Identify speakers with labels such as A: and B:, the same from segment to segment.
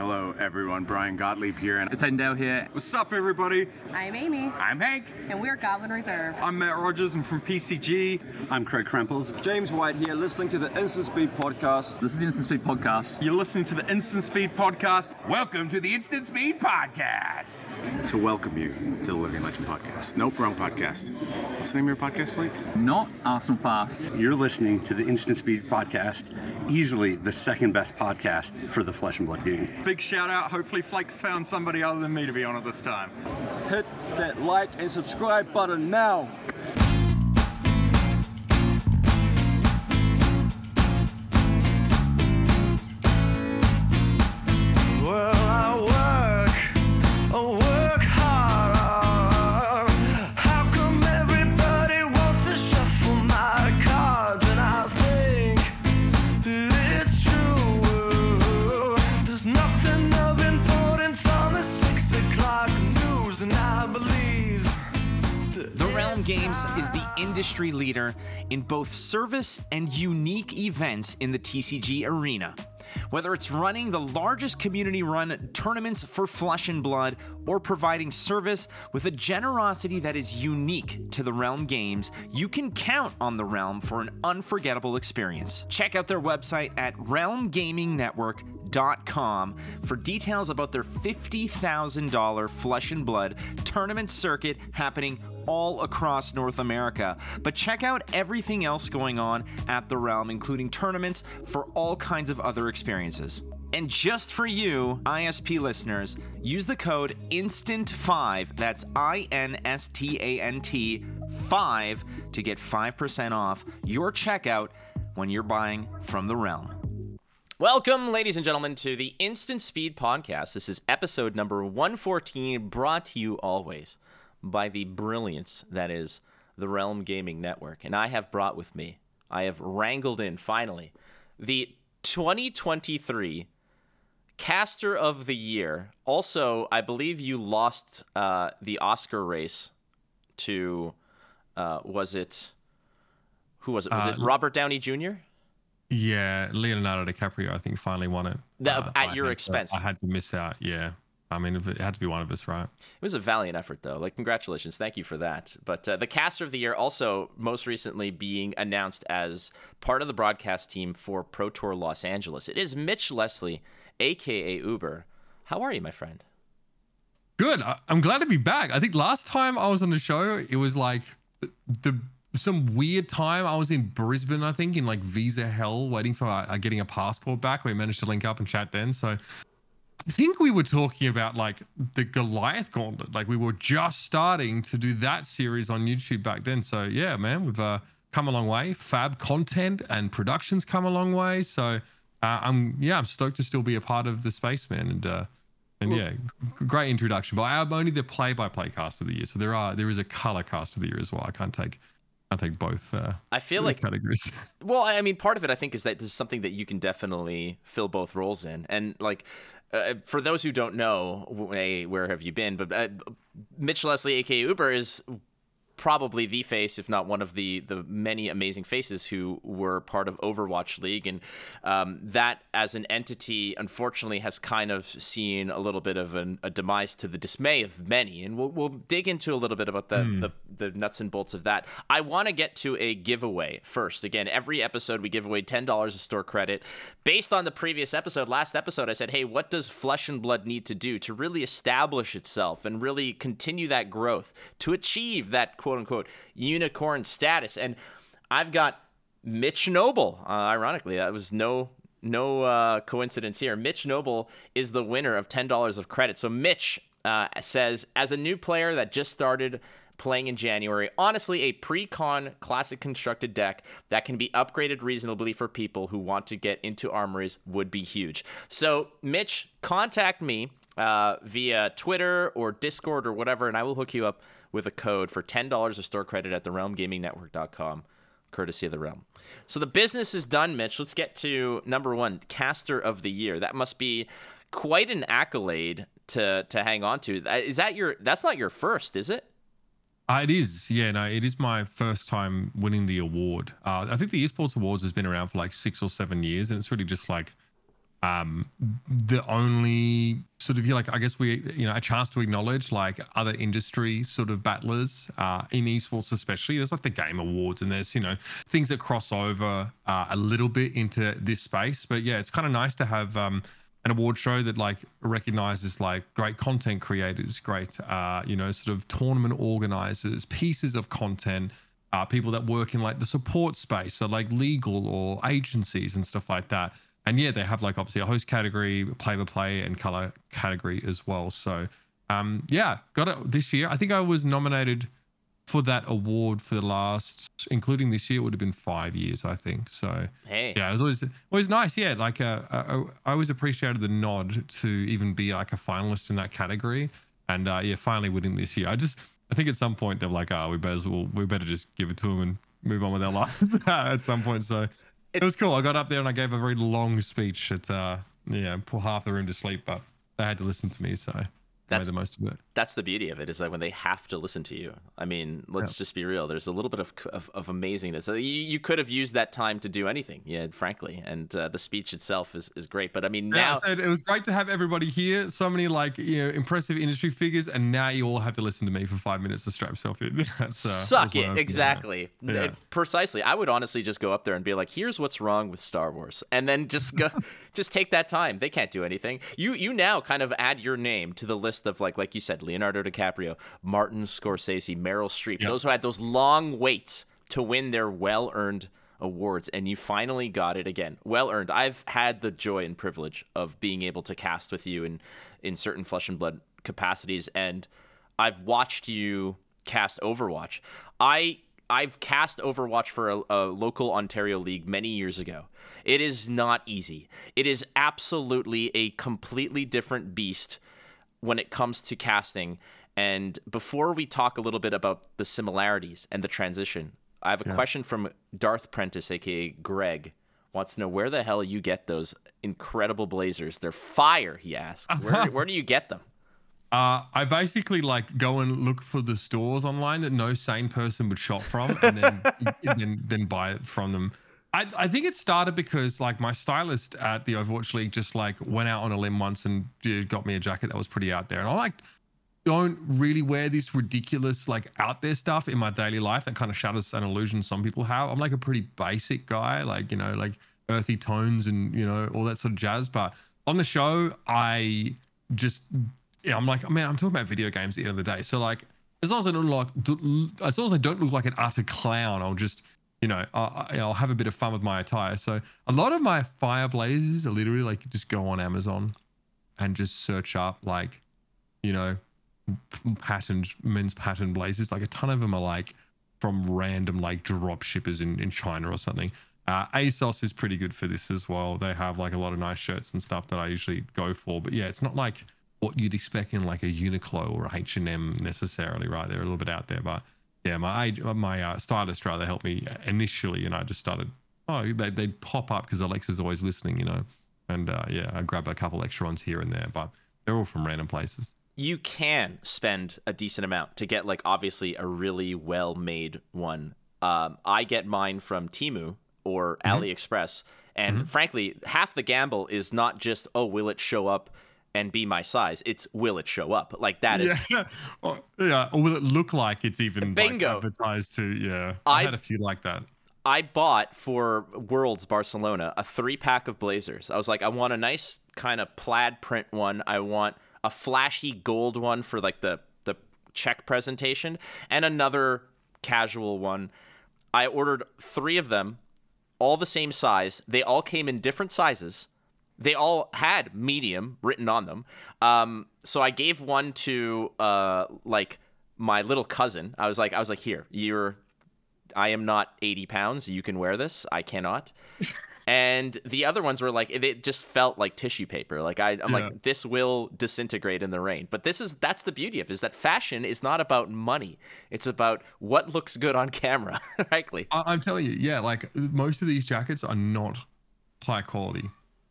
A: Hello, everyone. Brian Gottlieb here, and
B: It's Endale here.
C: What's up, everybody?
D: I'm Amy,
A: I'm Hank.
D: and we're Goblin Reserve.
C: I'm Matt Rogers. I'm from PCG.
E: I'm Craig Krempels.
F: James White here, listening to the Instant Speed podcast.
B: This is the Instant Speed Podcast.
C: You're listening to the Instant Speed podcast.
A: Welcome to the Instant Speed Podcast. To welcome you to the Living Legend Podcast. Nope, wrong podcast. What's the name of your podcast, Flake?
B: Not Arsenal Pass.
E: You're listening to the Instant Speed podcast, easily the second best podcast for the Flesh and Blood game.
C: Big shout out. Hopefully, Flake's found somebody other than me to be on it this time.
F: Hit that like and subscribe button now.
G: Games is the industry leader in both service and unique events in the TCG arena. Whether it's running the largest community run tournaments for Flesh and Blood or providing service with a generosity that is unique to the Realm Games, you can count on the Realm for an unforgettable experience. Check out their website at realmgamingnetwork.com for details about their $50,000 Flesh and Blood tournament circuit happening all across North America. But check out everything else going on at the Realm, including tournaments for all kinds of other experiences. And just for you, ISP listeners, use the code INSTANT5, that's I N S T A N T 5, to get 5% off your checkout when you're buying from the Realm. Welcome, ladies and gentlemen, to the Instant Speed Podcast. This is episode number 114, brought to you always by the brilliance that is the Realm Gaming Network. And I have brought with me, I have wrangled in finally, the 2023 Caster of the Year. Also, I believe you lost uh, the Oscar race to, uh, was it, who was it? Was
H: Uh,
G: it Robert Downey Jr.?
H: Yeah, Leonardo DiCaprio, I think, finally won it.
G: That-
H: uh,
G: at
H: I
G: your expense.
H: I had to miss out. Yeah. I mean, it had to be one of us, right?
G: It was a valiant effort, though. Like, congratulations. Thank you for that. But uh, the caster of the year also most recently being announced as part of the broadcast team for Pro Tour Los Angeles. It is Mitch Leslie, aka Uber. How are you, my friend?
H: Good. I, I'm glad to be back. I think last time I was on the show, it was like the, the some weird time. I was in Brisbane, I think, in like visa hell, waiting for uh, getting a passport back. We managed to link up and chat then. So I think we were talking about like the Goliath Gauntlet. Like we were just starting to do that series on YouTube back then. So yeah, man, we've uh, come a long way. Fab content and productions come a long way. So uh, I'm yeah, I'm stoked to still be a part of the space, man. And uh, and yeah, great introduction. But I'm only the play-by-play cast of the year, so there are there is a color cast of the year as well. I can't take I think both. Uh,
G: I feel like
H: categories.
G: Well, I mean, part of it I think is that this is something that you can definitely fill both roles in, and like. Uh, for those who don't know, a, where have you been? But uh, Mitch Leslie, aka Uber, is probably the face, if not one of the the many amazing faces who were part of Overwatch League, and um, that as an entity, unfortunately, has kind of seen a little bit of an, a demise to the dismay of many, and we'll we'll dig into a little bit about the the, the nuts and bolts of that. I want to get to a giveaway first. Again, every episode we give away ten dollars of store credit based on the previous episode. Last episode, I said, hey, what does Flesh and Blood need to do to really establish itself and really continue that growth to achieve that quote unquote unicorn status? And I've got Mitch Noble. Uh, ironically, that was no no uh, coincidence here. Mitch Noble is the winner of ten dollars of credit. So Mitch uh, says, as a new player that just started playing in January, honestly, a pre-con classic constructed deck that can be upgraded reasonably for people who want to get into armories would be huge. So Mitch, contact me uh, via Twitter or Discord or whatever, and I will hook you up with a code for ten dollars of store credit at therealmgamingnetwork.com courtesy of the realm. So the business is done, Mitch. Let's get to number one, caster of the year. That must be quite an accolade to to hang on to. Is that your? That's not your first, is it?
H: Uh, it is, yeah. No, it is my first time winning the award. Uh, I think the Esports Awards has been around for like six or seven years, and it's really just like um, the only sort of you like I guess we you know a chance to acknowledge like other industry sort of battlers uh, in esports especially. There's like the game awards and there's you know things that cross over uh, a little bit into this space. But yeah, it's kind of nice to have. Um, an award show that like recognizes like great content creators, great uh, you know sort of tournament organizers, pieces of content, uh, people that work in like the support space, so like legal or agencies and stuff like that. And yeah, they have like obviously a host category, play by play, and color category as well. So um, yeah, got it this year. I think I was nominated for that award for the last, including this year, it would have been five years, I think. So
G: Hey.
H: yeah, it was always always nice. Yeah, like uh, I, I always appreciated the nod to even be like a finalist in that category, and uh, yeah, finally winning this year. I just I think at some point they're like, oh, we better well, we better just give it to them and move on with our lives at some point. So it was cool. I got up there and I gave a very long speech. At uh, yeah, put half the room to sleep, but they had to listen to me, so I made the most of it.
G: That's the beauty of it is that when they have to listen to you i mean let's just be real there's a little bit of of, of amazingness you, you could have used that time to do anything yeah frankly and uh, the speech itself is, is great but i mean
H: Yeah,
G: now
H: I said it was great to have everybody here. So many like you know impressive industry figures, and now you all have to listen to me for five minutes to strap yourself in. That's, uh,
G: suck it exactly
H: Yeah.
G: Precisely i would honestly just go up there and be like here's what's wrong with star wars and then just go just take that time they can't do anything you you now kind of add your name to the list of like like you said leonardo dicaprio martin scorsese meryl streep. Those who had those long waits to win their well-earned awards and you finally got it again. Well earned i've had the joy and privilege of being able to cast with you in in certain flesh and blood capacities and i've watched you cast overwatch. I i've cast overwatch for a, a local ontario league many years ago. It is not easy. It is absolutely a completely different beast when it comes to casting. And before we talk a little bit about the similarities and the transition, I have a question from Darth Prentice, aka Greg. Wants to know where the hell you get those incredible blazers. They're fire, he asks. Where, where do you get them?
H: Uh, I basically like go and look for the stores online that no sane person would shop from, and then and then, then buy it from them. I, I think it started because like my stylist at the Overwatch League just like went out on a limb once and uh, got me a jacket that was pretty out there, and I like don't really wear this ridiculous like out there stuff in my daily life that kind of shatters an illusion some people have. I'm like a pretty basic guy, like you know, like earthy tones and you know all that sort of jazz. But on the show, I just yeah, I'm like, man, I'm talking about video games at the end of the day. So like, as long as I don't look, as long as I don't look like an utter clown, I'll just you know, I, I- I'll have a bit of fun with my attire. So a lot of my fire blazers are literally like just go on Amazon and just search up like, you know, patterned men's pattern blazers. Like a ton of them are like from random like drop shippers in, in China or something. Uh, ASOS is pretty good for this as well. They have like a lot of nice shirts and stuff that I usually go for. But yeah, it's not like what you'd expect in like a Uniqlo or H and M necessarily, right? They're a little bit out there, but yeah, my my uh, stylist rather helped me initially, and I just started. Oh, they they pop up because Alexa's always listening, you know, and uh, yeah, I grab a couple extra ones here and there, but they're all from random places.
G: you can spend a decent amount to get like obviously a really well made one. Um, I get mine from Temu or AliExpress, and frankly, half the gamble is not just oh, will it show up and be my size? It's will it show up? Like that is
H: Yeah, or, yeah, or will it look like it's even
G: Bingo.
H: Like, advertised to? Yeah, I,
G: I-
H: had a few like that.
G: I bought for Worlds Barcelona a three pack of blazers. I was like, I want a nice kind of plaid print one. I want a flashy gold one for like the the check presentation, and another casual one. I ordered three of them, all the same size. They all came in different sizes. They all had medium written on them. Um, so I gave one to uh, like my little cousin. I was like, I was like, here, you're I am not 80 pounds. You can wear this. I cannot. and the other ones were like, it just felt like tissue paper. Like I, I'm
H: Yeah.
G: like, this will disintegrate in the rain. But this is that's the beauty of it, is that fashion is not about money. It's about what looks good on camera. Frankly,
H: I, I'm telling you, yeah, like most of these jackets are not high quality.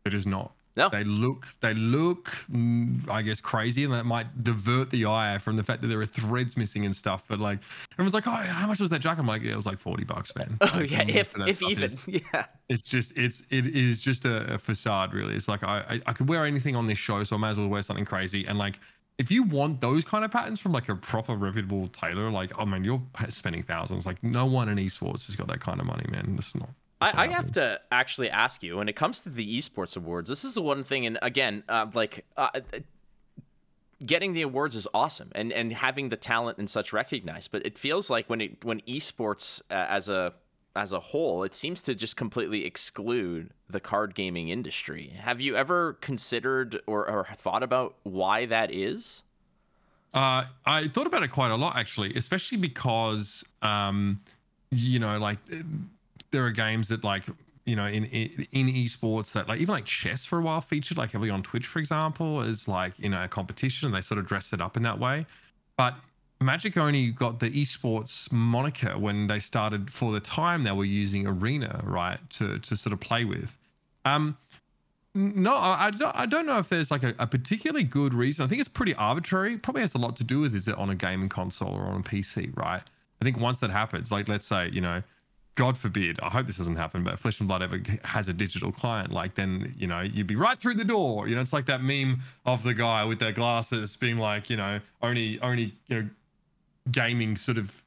H: They're not.
G: No.
H: They look, they look, mm, I guess, crazy, and that might divert the eye from the fact that there are threads missing and stuff. But like, everyone's like, "Oh, how much was that jacket?" I'm like, "Yeah, it was like forty bucks, man."
G: Oh
H: Like,
G: yeah, if if even
H: is-
G: yeah.
H: it's just it's it is just a, a facade really it's like I, I i could wear anything on this show so i might as well wear something crazy and like if you want those kind of patterns from like a proper reputable tailor like i mean you're spending thousands like no one in esports has got that kind of money man it's not
G: I, I have to actually ask you when it comes to the esports awards. This is the one thing, and again, uh, like uh, getting the awards is awesome, and and having the talent and such recognized. But it feels like when it when esports uh, as a as a whole, it seems to just completely exclude the card gaming industry. Have you ever considered or, or thought about why that is?
H: Uh, I thought about it quite a lot actually, especially because um, you know, like there are games that like you know in, in esports that like even like chess for a while featured like heavily on Twitch, for example, as like you know a competition. And they sort of dressed it up in that way, but Magic only got the esports moniker when they started. For the time, they were using Arena, right, to to sort of play with. Um, no, I, I don't know if there's like a, a particularly good reason. I think it's pretty arbitrary. Probably has a lot to do with is it on a gaming console or on a PC, right? I think once that happens, like let's say, you know, God forbid, I hope this doesn't happen, but Flesh and Blood ever has a digital client, like then, you know, you'd be right through the door. You know, it's like that meme of the guy with their glasses being like, you know, only, only, you know, gaming sort of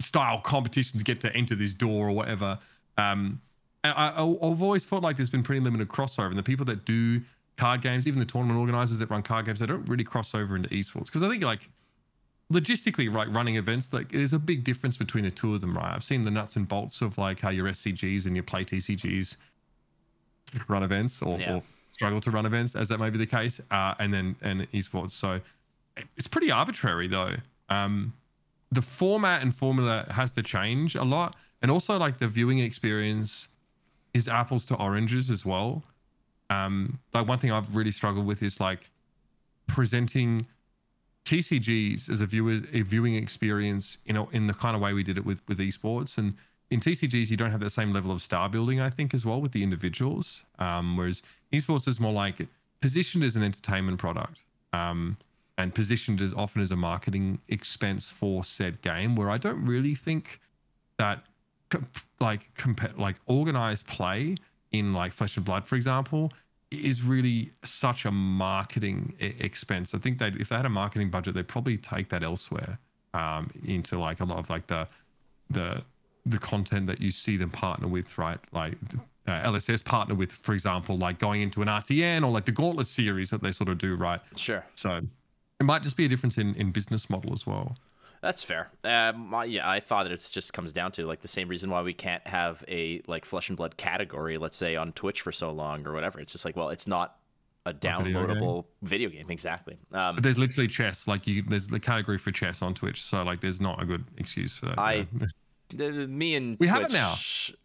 H: style competitions get to enter this door or whatever. Um, I, I've always felt like there's been pretty limited crossover, and the people that do card games, even the tournament organizers that run card games, they don't really cross over into esports because I think like logistically, right, running events, like there's a big difference between the two of them, right? I've seen the nuts and bolts of like how your SCGs and your play TCGs run events or,
G: Yeah.
H: or struggle to run events, as that may be the case, uh, and then and esports. So it's pretty arbitrary though. Um, the format and formula has to change a lot, and also like the viewing experience is apples to oranges as well. Um, like one thing I've really struggled with is like presenting TCGs as a viewer a viewing experience, you know, in the kind of way we did it with with esports. And in TCGs, you don't have the same level of star building, I think, as well with the individuals. Um, whereas esports is more like positioned as an entertainment product. Um, and positioned as often as a marketing expense for said game, where I don't really think that like comp- like organized play in like Flesh and Blood, for example, is really such a marketing e- expense. I think that if they had a marketing budget, they'd probably take that elsewhere um, into like a lot of like the the the content that you see them partner with, right? Like uh, LSS partner with, for example, like going into an RTN or like the Gauntlet series that they sort of do, right?
G: Sure.
H: So it might just be a difference in in business model as well.
G: That's fair. Um, yeah, I thought that it just comes down to like the same reason why we can't have a like flesh and blood category, let's say on Twitch for so long or whatever. It's just like, well, it's not a
H: video game.
G: downloadable video game. Exactly. Um,
H: But there's literally chess. Like you, there's the category for chess on Twitch. So like, there's not a good excuse for that.
G: I-
H: you know?
G: th- me and
H: We have it now.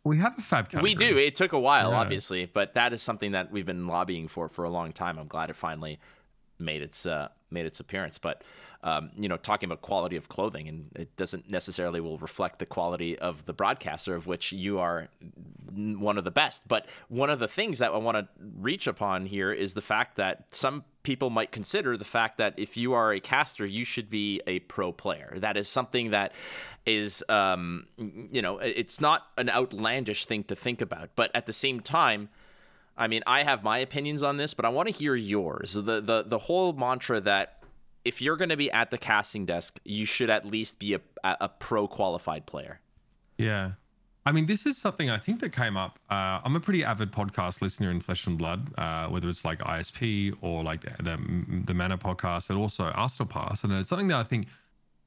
H: we have a fab category.
G: We do. It took a while,
H: Yeah.
G: obviously, but that is something that we've been lobbying for for a long time. I'm glad it finally made its uh, made its appearance. But um, you know, talking about quality of clothing, and it doesn't necessarily will reflect the quality of the broadcaster, of which you are one of the best. But one of the things that I want to reach upon here is the fact that some people might consider the fact that if you are a caster, you should be a pro player. That is something that is, um, you know, it's not an outlandish thing to think about, but at the same time. I mean, I have my opinions on this, but I want to hear yours. The the the whole mantra that if you're going to be at the casting desk, you should at least be a a pro qualified player.
H: Yeah. I mean, this is something I think that came up. Uh, I'm a pretty avid podcast listener in Flesh and Blood, uh, whether it's like ISP or like the the, the Mana podcast, and also Arsenal Pass. And it's something that I think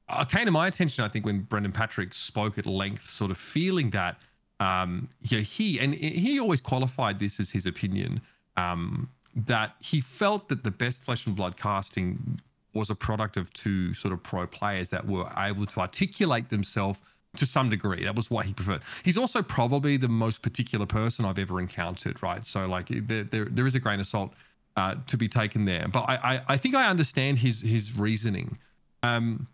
H: uh, came to my attention. I think when Brendan Patrick spoke at length, sort of feeling that um, you know, he and he always qualified this as his opinion um, that he felt that the best Flesh and Blood casting was a product of two sort of pro players that were able to articulate themselves to some degree. That was what he preferred. He's also probably the most particular person I've ever encountered, right? So like there there, there is a grain of salt uh, to be taken there, but I, I I think I understand his his reasoning. Um,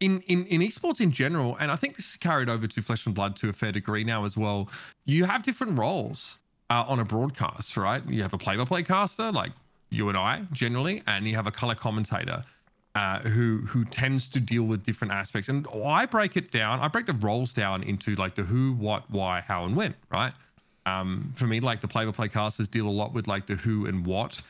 H: in, in in esports in general, and I think this is carried over to Flesh and Blood to a fair degree now as well. You have different roles. uh, on a broadcast, right? You have a play-by-play caster like you and I generally, and you have a color commentator uh, who who tends to deal with different aspects. And I break it down. I break the roles down into like the who, what, why, how, and when. Right. Um, for me, like the play-by-play casters deal a lot with like the who and what.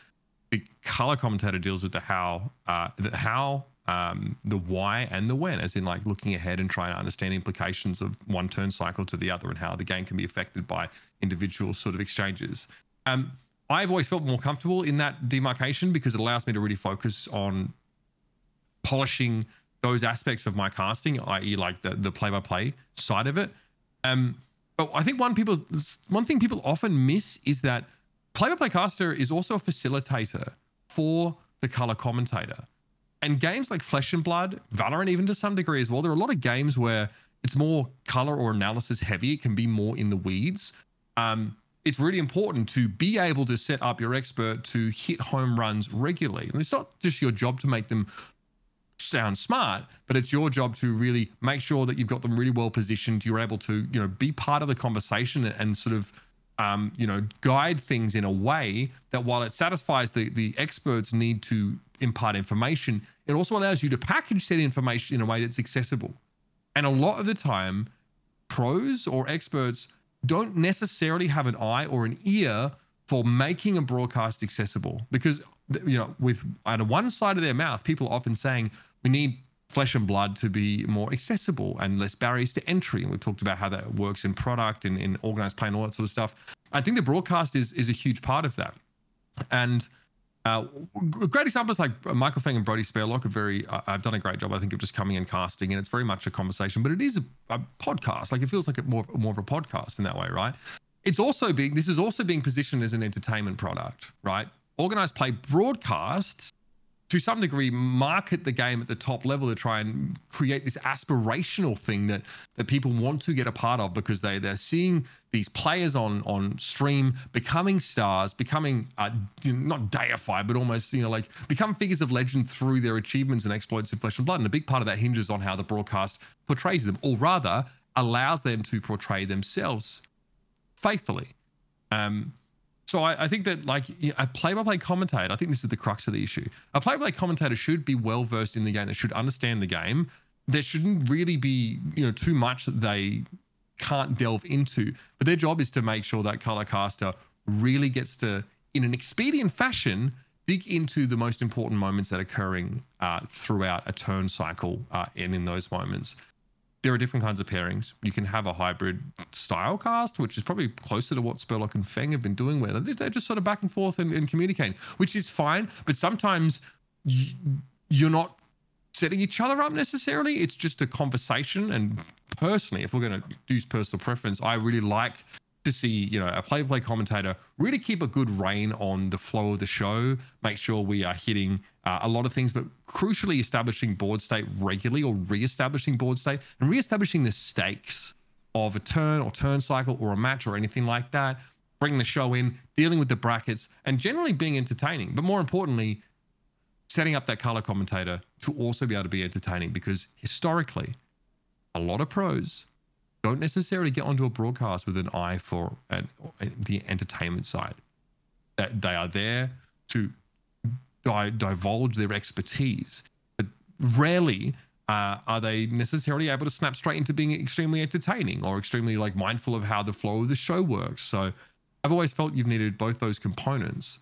H: The color commentator deals with the how, uh, the how, um, the why, and the when, as in like looking ahead and trying to understand implications of one turn cycle to the other and how the game can be affected by individual sort of exchanges. Um, I've always felt more comfortable in that demarcation because it allows me to really focus on polishing those aspects of my casting, i.e., like the the play by play side of it. Um, but I think one people one thing people often miss is that play by play caster is also a facilitator for the color commentator. And games like Flesh and Blood, Valorant, even to some degree as well, there are a lot of games where it's more color or analysis heavy. It can be more in the weeds. Um, it's really important to be able to set up your expert to hit home runs regularly. And it's not just your job to make them sound smart, but it's your job to really make sure that you've got them really well positioned. You're able to, you know, be part of the conversation and, and sort of, um, you know, guide things in a way that while it satisfies the the experts' need to impart information, it also allows you to package that information in a way that's accessible. And a lot of the time, pros or experts don't necessarily have an eye or an ear for making a broadcast accessible because you know with out of one side of their mouth people are often saying we need flesh and blood to be more accessible and less barriers to entry and we've talked about how that works in product and in organized play and all that sort of stuff i think the broadcast is is a huge part of that and uh, great examples like Michael Feng and Brody Spurlock are very. Uh, I've done a great job, I think, of just coming and casting, and it's very much a conversation. But it is a, a podcast. Like it feels like a more more of a podcast in that way, right? It's also being. This is also being positioned as an entertainment product, right? Organized play broadcasts to some degree market the game at the top level to try and create this aspirational thing that that people want to get a part of because they they're seeing these players on on stream becoming stars becoming uh, not deified but almost you know like become figures of legend through their achievements and exploits in flesh and blood. And a big part of that hinges on how the broadcast portrays them or rather allows them to portray themselves faithfully. Um so I, I think that like a play-by-play commentator, I think this is the crux of the issue. A play-by-play commentator should be well versed in the game. They should understand the game. There shouldn't really be you know too much that they can't delve into. But their job is to make sure that color caster really gets to, in an expedient fashion, dig into the most important moments that are occurring uh, throughout a turn cycle uh, and in those moments there are different kinds of pairings. You can have a hybrid style cast, which is probably closer to what Spurlock and Feng have been doing, where they're just sort of back and forth and, and communicating, which is fine. But sometimes y- you're not setting each other up necessarily. It's just a conversation. And personally, if we're going to use personal preference, I really like to see you know a play-by-play commentator really keep a good rein on the flow of the show make sure we are hitting uh, a lot of things but crucially establishing board state regularly or re-establishing board state and re-establishing the stakes of a turn or turn cycle or a match or anything like that bringing the show in dealing with the brackets and generally being entertaining. But more importantly setting up that color commentator to also be able to be entertaining because historically a lot of pros don't necessarily get onto a broadcast with an eye for an, the entertainment side. That they are there to di- divulge their expertise, but rarely uh, are they necessarily able to snap straight into being extremely entertaining or extremely like mindful of how the flow of the show works. So I've always felt you've needed both those components.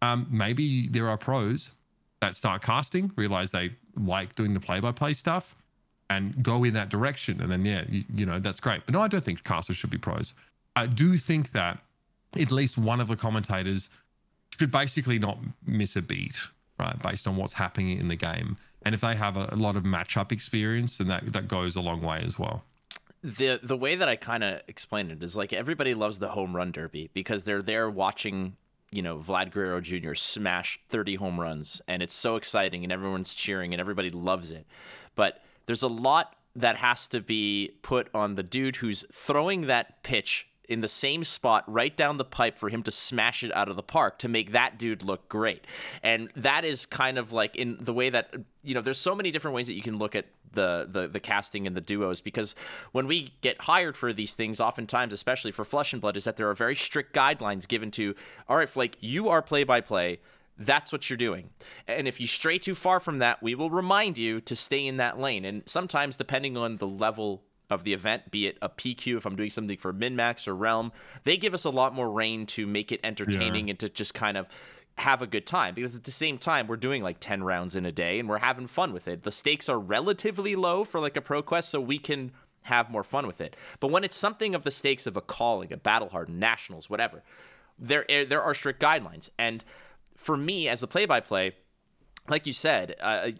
H: Um, maybe there are pros that start casting, realize they like doing the play-by-play stuff and go in that direction. And then, yeah, you, you know, that's great. But no, I don't think casters should be pros. I do think that at least one of the commentators should basically not miss a beat, right, based on what's happening in the game. And if they have a, a lot of matchup experience, then that, that goes a long way as well.
G: the the way that I kind of explain it is like everybody loves the home run derby because they're there watching you know Vlad Guerrero Jr. smash 30 home runs and it's so exciting and everyone's cheering and everybody loves it. But there's a lot that has to be put on the dude who's throwing that pitch in the same spot right down the pipe for him to smash it out of the park to make that dude look great. And that is kind of like in the way that you know there's so many different ways that you can look at the the the casting and the duos because when we get hired for these things oftentimes especially for flesh and blood is that there are very strict guidelines given to all right Flake you are play by play that's what you're doing. And if you stray too far from that, we will remind you to stay in that lane. And sometimes, depending on the level of the event, be it a PQ, if I'm doing something for Minmax or Realm, they give us a lot more reign to make it entertaining and to just kind of have a good time because at the same time we're doing like 10 rounds in a day and we're having fun with it. The stakes are relatively low for like a pro quest so we can have more fun with it. But when it's something of the stakes of a calling, a battle hardened nationals, whatever, there eh, there are strict guidelines and for me as the play-by-play, like you said, uh,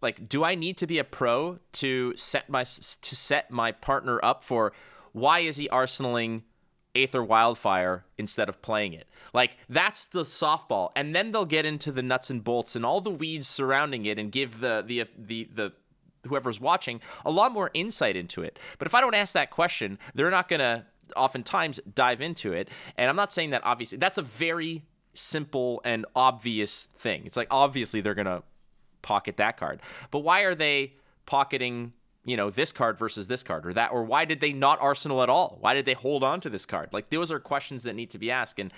G: like do I need to be a pro to set my to set my partner up for why is he arsenaling Aether Wildfire instead of playing it? Like that's the softball, and then they'll get into the nuts and bolts and all the weeds surrounding it, and give the the the the whoever's watching a lot more insight into it. But if I don't ask that question, they're not gonna oftentimes dive into it. And I'm not saying that obviously that's a very simple and obvious thing. It's like obviously they're gonna pocket that card, but why are they pocketing? You know this card versus this card, or that, or why did they not Arsenal at all? Why did they hold on to this card? Like those are questions that need to be asked. And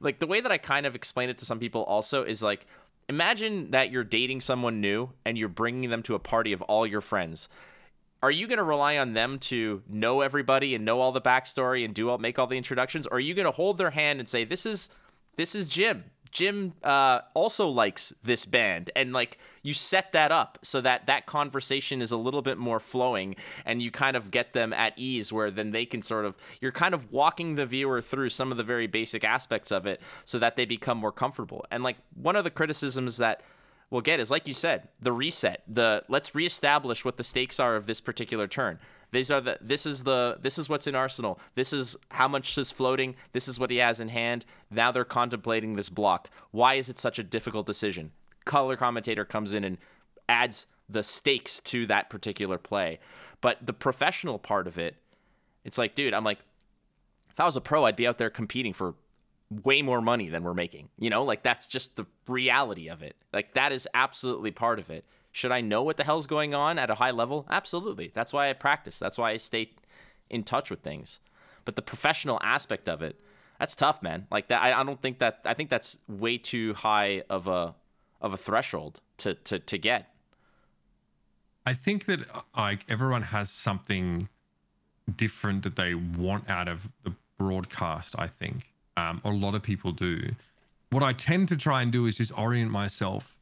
G: like the way that I kind of explain it to some people also is like, imagine that you're dating someone new and you're bringing them to a party of all your friends are you going to rely on them to know everybody and know all the backstory and do all make all the introductions or are you going to hold their hand and say this is this is jim jim uh, also likes this band and like you set that up so that that conversation is a little bit more flowing and you kind of get them at ease where then they can sort of you're kind of walking the viewer through some of the very basic aspects of it so that they become more comfortable and like one of the criticisms that we'll get is like you said, the reset, the let's reestablish what the stakes are of this particular turn. These are the this is the this is what's in Arsenal. This is how much is floating. This is what he has in hand. Now they're contemplating this block. Why is it such a difficult decision? Color commentator comes in and adds the stakes to that particular play. But the professional part of it, it's like, dude, I'm like, if I was a pro, I'd be out there competing for way more money than we're making. You know, like that's just the reality of it. Like that is absolutely part of it. Should I know what the hell's going on at a high level? Absolutely. That's why I practice. That's why I stay in touch with things. But the professional aspect of it, that's tough, man. Like that I, I don't think that I think that's way too high of a of a threshold to to to get.
H: I think that like everyone has something different that they want out of the broadcast. I think um, a lot of people do. What I tend to try and do is just orient myself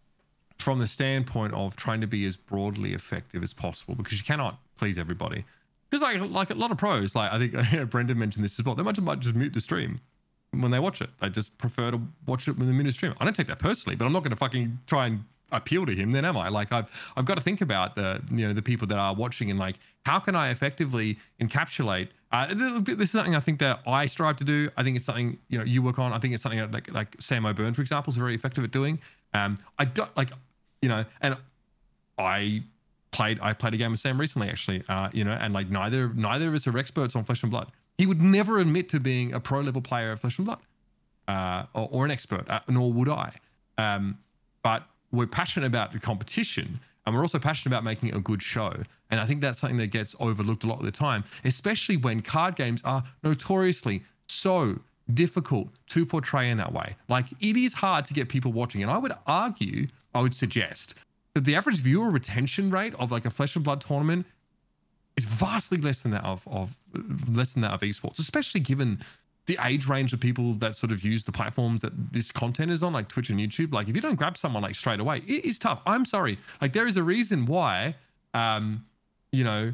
H: from the standpoint of trying to be as broadly effective as possible because you cannot please everybody. Because like like a lot of pros, like I think Brendan mentioned this as well. They might, might just mute the stream when they watch it. They just prefer to watch it when they mute the stream. I don't take that personally, but I'm not going to fucking try and appeal to him. Then am I? Like I've I've got to think about the you know the people that are watching and like how can I effectively encapsulate. Uh, this is something I think that I strive to do. I think it's something you know you work on. I think it's something that, like like Sam O'Byrne, for example, is very effective at doing. Um, I don't like you know, and I played I played a game with Sam recently actually, uh, you know, and like neither neither of us are experts on Flesh and Blood. He would never admit to being a pro level player of Flesh and Blood, uh, or, or an expert, uh, nor would I. Um, but we're passionate about the competition, and we're also passionate about making a good show. And I think that's something that gets overlooked a lot of the time, especially when card games are notoriously so difficult to portray in that way. Like it is hard to get people watching, and I would argue, I would suggest that the average viewer retention rate of like a Flesh and Blood tournament is vastly less than that of, of less than that of esports, especially given the age range of people that sort of use the platforms that this content is on, like Twitch and YouTube. Like if you don't grab someone like straight away, it is tough. I'm sorry. Like there is a reason why, um, you know,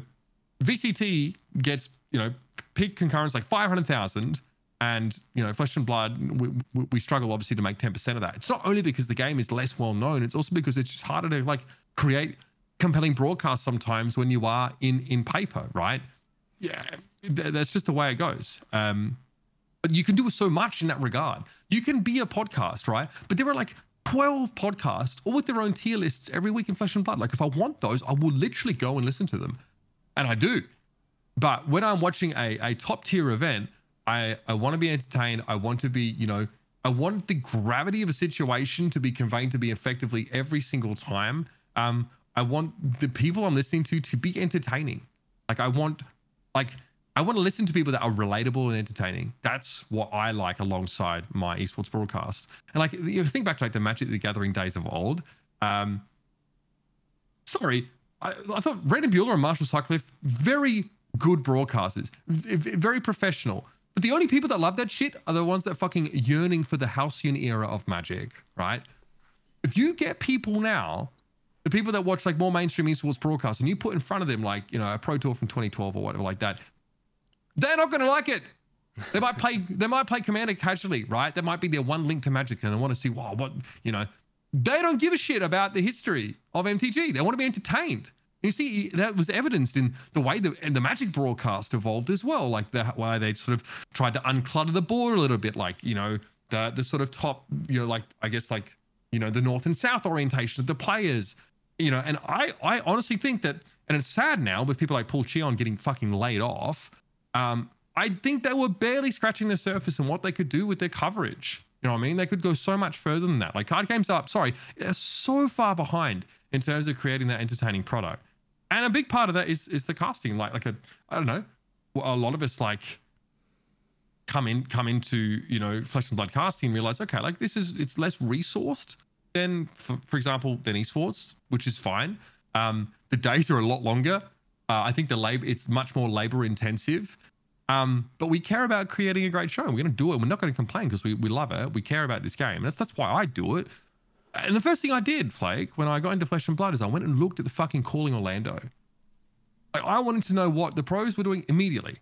H: VCT gets you know peak concurrence like 500,000 and you know flesh and blood we, we, struggle obviously to make 10% of that. It's not only because the game is less well known it's also because it's just harder to like create compelling broadcasts sometimes when you are in in paper right? Yeah that's just the way it goes. Um but you can do so much in that regard. You can be a podcast right? But there are like 12 podcasts all with their own tier lists every week in flesh and blood. Like if i want those i will literally go and listen to them. And i do. But when i'm watching a, a top tier event I I want to be entertained. I want to be, you know, I want the gravity of a situation to be conveyed to be effectively every single time. Um, I want the people I'm listening to to be entertaining. Like I want, like I want to listen to people that are relatable and entertaining. That's what I like alongside my esports broadcasts. And like you think back to like the Magic the Gathering days of old. Um, sorry, I, I thought Brandon Buehler and Marshall Sutcliffe very good broadcasters, very professional. But the only people that love that shit are the ones that fucking yearning for the halcyon era of Magic, right? If you get people now, the people that watch like more mainstream esports broadcasts, and you put in front of them like you know a Pro Tour from 2012 or whatever like that, they're not going to like it. They might play. They might play Commander casually, right? That might be their one link to Magic, and they want to see, wow, what you know. They don't give a shit about the history of MTG. They want to be entertained. You see, that was evidenced in the way the the Magic broadcast evolved as well. Like the why they sort of tried to unclutter the board a little bit, like you know the the sort of top, you know, like I guess like you know the north and south orientation of the players, you know. And I I honestly think that, and it's sad now with people like Paul Cheon getting fucking laid off. Um, I think they were barely scratching the surface and what they could do with their coverage. You know what I mean? They could go so much further than that. Like card games up, sorry, are so far behind in terms of creating that entertaining product. And a big part of that is is the casting. Like like a I don't know, a lot of us like come in come into you know flesh and blood casting and realize okay like this is it's less resourced than for, for example than esports which is fine. Um the days are a lot longer. Uh, i think the labor it's much more labor intensive. Um but we care about creating a great show. We're going to do it. We're not going to complain because we, we love it. We care about this game. That's that's why i do it and the first thing i did flake when i got into flesh and blood is i went and looked at the fucking calling orlando i wanted to know what the pros were doing immediately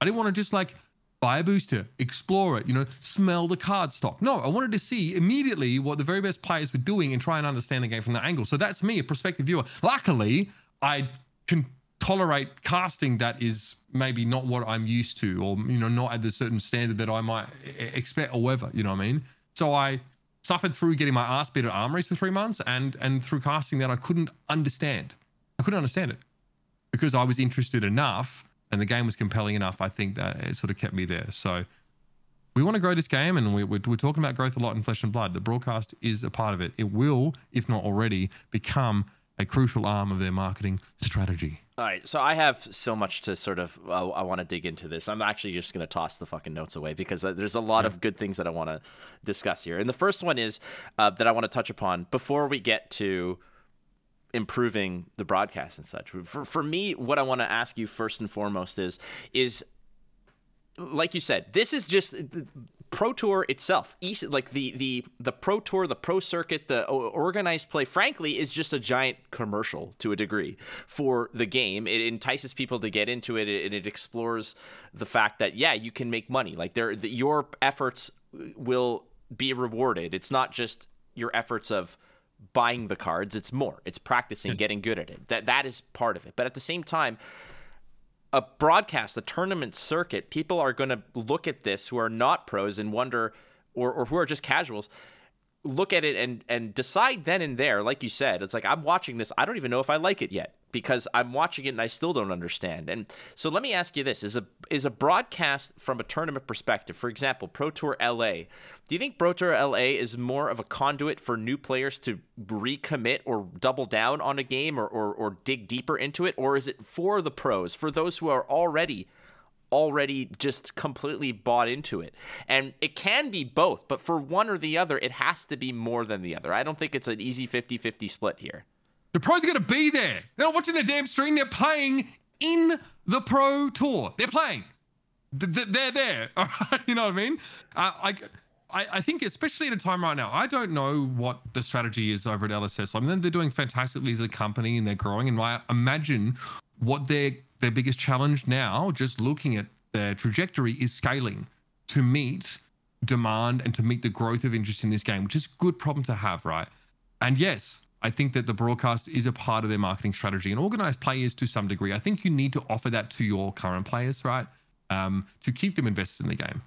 H: i didn't want to just like buy a booster, explore it, you know, smell the card stock. No, I wanted to see immediately what the very best players were doing and try and understand the game from that angle. So that's me, a prospective viewer. Luckily, I can tolerate casting that is maybe not what I'm used to, or you know, not at the certain standard that I might expect, or whatever. You know what I mean? So I suffered through getting my ass beat at armories for three months, and and through casting that I couldn't understand. I couldn't understand it because I was interested enough and the game was compelling enough. I think that it sort of kept me there. So we want to grow this game, and we, we're talking about growth a lot in Flesh and Blood. The broadcast is a part of it. It will, if not already, become a crucial arm of their marketing strategy.
G: All right, so I have so much to sort of uh, I want to dig into this. I'm actually just going to toss the fucking notes away because uh, there's a lot of good things that I want to discuss here. And the first one is uh, that I want to touch upon before we get to improving the broadcast and such. For for me, what I want to ask you first and foremost is is like you said, this is just Pro Tour itself. East, like the the the Pro Tour, the Pro Circuit, the organized play, frankly, is just a giant commercial to a degree for the game. It entices people to get into it, and it explores the fact that yeah, you can make money. Like there, the, your efforts will be rewarded. It's not just your efforts of buying the cards. It's more. It's practicing, getting good at it. That that is part of it. But at the same time a broadcast, the tournament circuit, people are going to look at this who are not pros and wonder, or, or who are just casuals, look at it and and decide then and there. Like you said, it's like I'm watching this. I don't even know if I like it yet because I'm watching it and I still don't understand. And so let me ask you this: is a is a broadcast from a tournament perspective, for example, Pro Tour LA? Do you think Pro Tour LA is more of a conduit for new players to recommit or double down on a game or, or, or dig deeper into it? Or is it for the pros, for those who are already already just completely bought into it? And it can be both, but for one or the other, it has to be more than the other. I don't think it's an easy 50 50 split here.
H: The pros are going to be there. They're not watching the damn stream. They're playing in the pro tour. They're playing. Th- th- They're there. All right? You know what I mean? Uh, I, I, think, especially at a time right now, I don't know what the strategy is over at LSS. I mean, they're doing fantastically as a company and they're growing. And I imagine what their their biggest challenge now, just looking at their trajectory, is scaling to meet demand and to meet the growth of interest in this game, which is a good problem to have, right? And yes, I think that the broadcast is a part of their marketing strategy and organized players to some degree. I think you need to offer that to your current players, right? Um, to keep them invested in the game.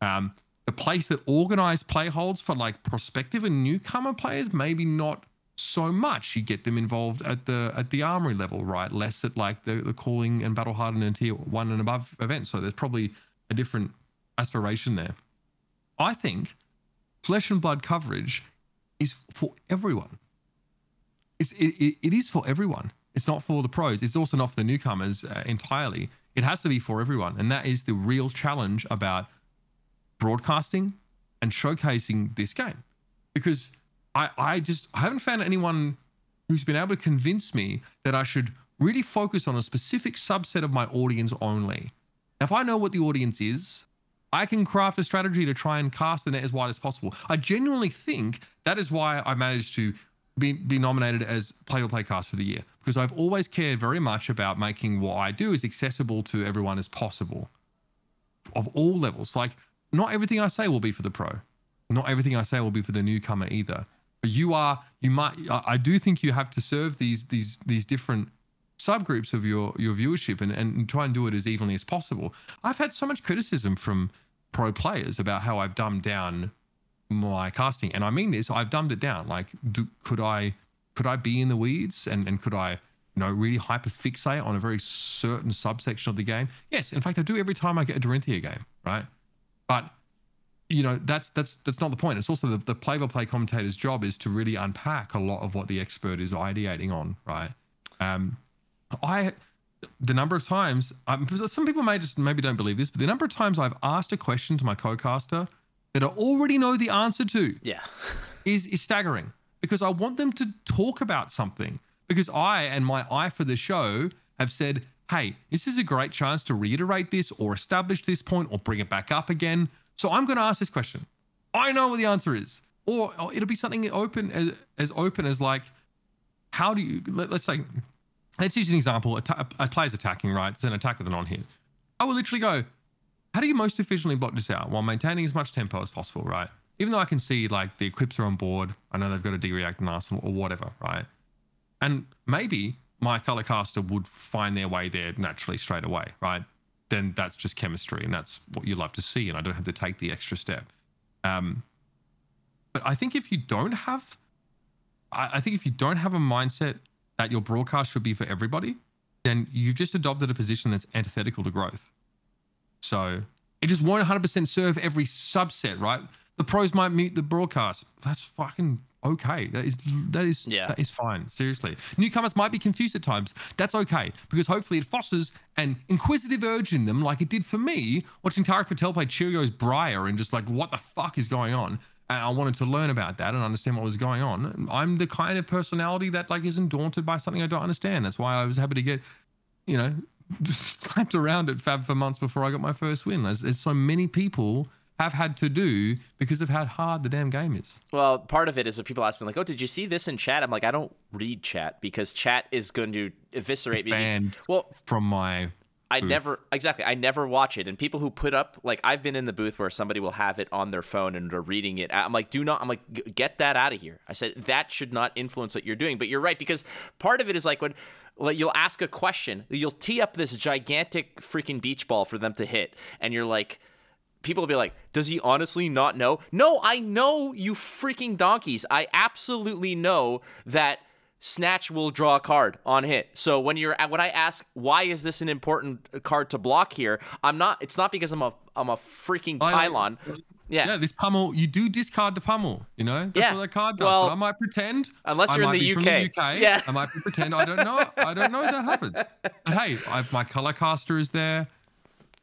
H: Um, the place that organized play holds for like prospective and newcomer players, maybe not so much. You get them involved at the at the armory level, right? Less at like the, the calling and battle hardened and tier one and above events. So there's probably a different aspiration there. I think flesh and blood coverage is for everyone. It's, it, it, it is for everyone. It's not for the pros. It's also not for the newcomers uh, entirely. It has to be for everyone. And that is the real challenge about broadcasting and showcasing this game. Because I, I just I haven't found anyone who's been able to convince me that I should really focus on a specific subset of my audience only. If I know what the audience is, I can craft a strategy to try and cast the net as wide as possible. I genuinely think that is why I managed to be, be nominated as Play or Play Cast of the Year because I've always cared very much about making what I do as accessible to everyone as possible of all levels. Like, not everything I say will be for the pro, not everything I say will be for the newcomer either. You are, you might, I do think you have to serve these these these different subgroups of your your viewership and, and try and do it as evenly as possible. I've had so much criticism from pro players about how I've dumbed down my casting, and I mean this. I've dumbed it down. Like, do, could I could I be in the weeds and and could I you know really hyper fixate on a very certain subsection of the game? Yes, in fact, I do every time I get a Dorinthia game, right? But you know that's that's that's not the point. It's also the, the play-by-play commentator's job is to really unpack a lot of what the expert is ideating on, right? Um, I the number of times um, some people may just maybe don't believe this, but the number of times I've asked a question to my co-caster that I already know the answer to
G: Yeah.
H: is is staggering because I want them to talk about something because I and my eye for the show have said, "Hey, this is a great chance to reiterate this or establish this point or bring it back up again." So I'm going to ask this question. I know what the answer is, or, or it'll be something open as, as open as like, how do you? Let, us say, let's use an example. A, ta- a player's attacking, right? It's an attack with an on hit. I will literally go, how do you most efficiently block this out while maintaining as much tempo as possible, right? Even though I can see like the equips are on board, I know they've got a D-react and arsenal or whatever, right? And maybe my color caster would find their way there naturally straight away, right? Then that's just chemistry and that's what you love to see, and I don't have to take the extra step. Um, but I think if you don't have, I, I think if you don't have a mindset that your broadcast should be for everybody, then you've just adopted a position that's antithetical to growth. So it just won't 100% serve every subset, right? The pros might mute the broadcast. That's fucking okay. That is that is
G: Yeah.
H: that is fine. Seriously, newcomers might be confused at times. That's okay because hopefully it fosters an inquisitive urge in them, like it did for me watching Tarek Patel play Cheerios Briar and just like what the fuck is going on. And I wanted to learn about that and understand what was going on. I'm the kind of personality that like isn't daunted by something I don't understand. That's why I was happy to get you know, slapped around at Fab for months before I got my first win. As so many people have had to do because of how hard the damn game is.
G: Well, part of it is that people ask me like, "Oh, did you see this in chat?" I'm like, I don't read chat because chat is going to eviscerate me.
H: Banned
G: Well,
H: from my
G: I
H: booth.
G: never exactly. I never watch it. And people who put up like I've been in the booth where somebody will have it on their phone and they're reading it. I'm like, do not. I'm like, get that out of here. I said that should not influence what you're doing. But you're right because part of it is like when. Like you'll ask a question, you'll tee up this gigantic freaking beach ball for them to hit, and you're like, people will be like, "Does he honestly not know?" No, I know you freaking donkeys. I absolutely know that Snatch will draw a card on hit. So when you're when I ask why is this an important card to block here, I'm not. It's not because I'm a I'm a freaking
H: I-
G: pylon. Yeah.
H: Yeah, this pummel, you do discard the pummel, you know? That's
G: Yeah.
H: what that card does.
G: Well,
H: but I might pretend.
G: unless you're in the
H: be from
G: UK.
H: UK.
G: Yeah.
H: I might pretend. I don't know. I don't know if that happens. But hey, if my color caster is there,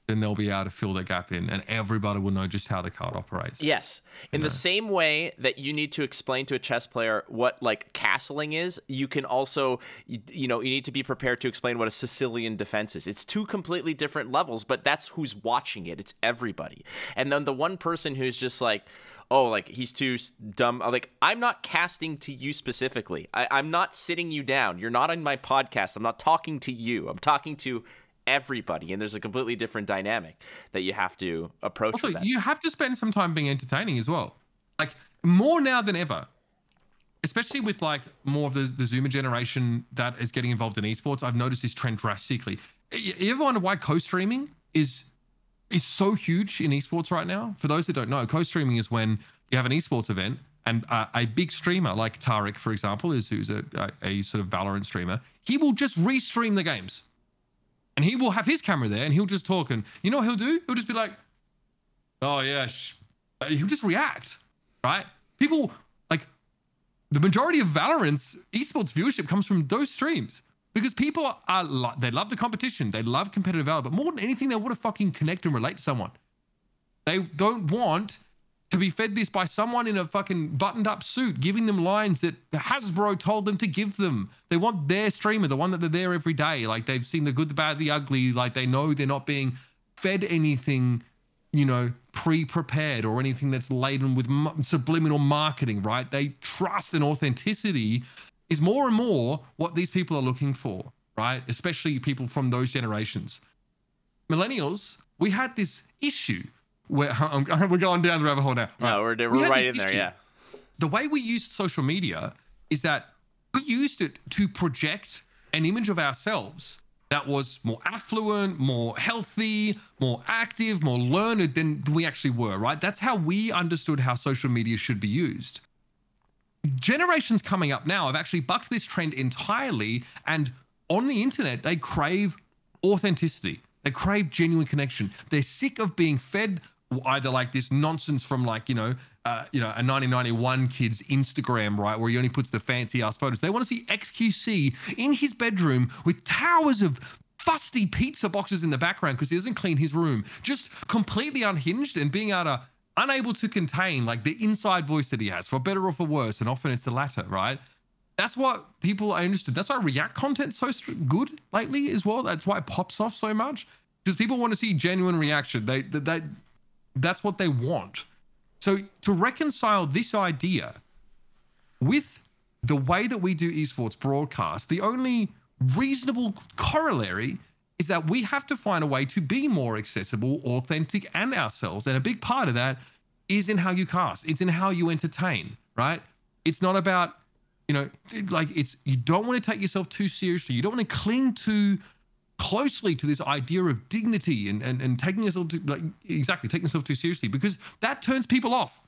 H: then they'll be able to fill that gap in and everybody will know just how the card operates.
G: Yes. In the same way that you need to explain to a chess player what like castling is, you can also you, you know, you need to be prepared to explain what a Sicilian defense is. It's two completely different levels, but that's who's watching it. It's everybody. And then the one person who's just like Oh, like he's too dumb. Like I'm not casting to you specifically. I, I'm not sitting you down. You're not on my podcast. I'm not talking to you. I'm talking to everybody, and there's a completely different dynamic that you have to approach.
H: Also, you have to spend some time being entertaining as well. Like more now than ever. Especially with like more of the, the Zoomer generation that is getting involved in esports, I've noticed this trend drastically. You ever wonder why co-streaming is is so huge in esports right now? For those that don't know, co-streaming is when you have an esports event and uh, a big streamer like Tarik, for example, is who's a, a, a sort of Valorant streamer. He will just restream the games, and he will have his camera there, and he'll just talk. And you know what he'll do? He'll just be like, Oh yeah, you just react, right? People like the majority of Valorant's esports viewership comes from those streams because people are lo- they love the competition, they love competitive Valor, but more than anything, they want to fucking connect and relate to someone. They don't want to be fed this by someone in a fucking buttoned up suit giving them lines that Hasbro told them to give them. They want their streamer, the one that they're there every day. Like they've seen the good, the bad, the ugly. Like they know they're not being fed anything, you know, pre prepared or anything that's laden with subliminal marketing, right? They trust and authenticity is more and more what these people are looking for, right? Especially people from those generations millennials, we had this issue where I'm, we're going down the rabbit hole now.
G: No,
H: Right.
G: we're,
H: We
G: we're
H: had
G: right in there.
H: issue.
G: Yeah.
H: The way we used social media is that we used it to project an image of ourselves that was more affluent, more healthy, more active, more learned than we actually were, right? That's how we understood how social media should be used generations coming up now have actually bucked this trend entirely and on the internet they crave authenticity they crave genuine connection they're sick of being fed either like this nonsense from like you know uh, you know a 1991 kid's instagram right where he only puts the fancy ass photos they want to see xqc in his bedroom with towers of fusty pizza boxes in the background because he doesn't clean his room just completely unhinged and being able to unable to contain like the inside voice that he has, for better or for worse, and often it's the latter, right? That's what people are interested. That's why React content's so good lately as well. That's why it pops off so much because people want to see genuine reaction. They that they, that's what they want. So to reconcile this idea with the way that we do esports broadcast, the only reasonable corollary is that we have to find a way to be more accessible, authentic, and ourselves. And a big part of that is in how you cast, it's in how you entertain, right? It's not about, you know, like it's, you don't want to take yourself too seriously. You don't want to cling too closely to this idea of dignity and, and, and taking yourself to, like, exactly, taking yourself too seriously because that turns people off.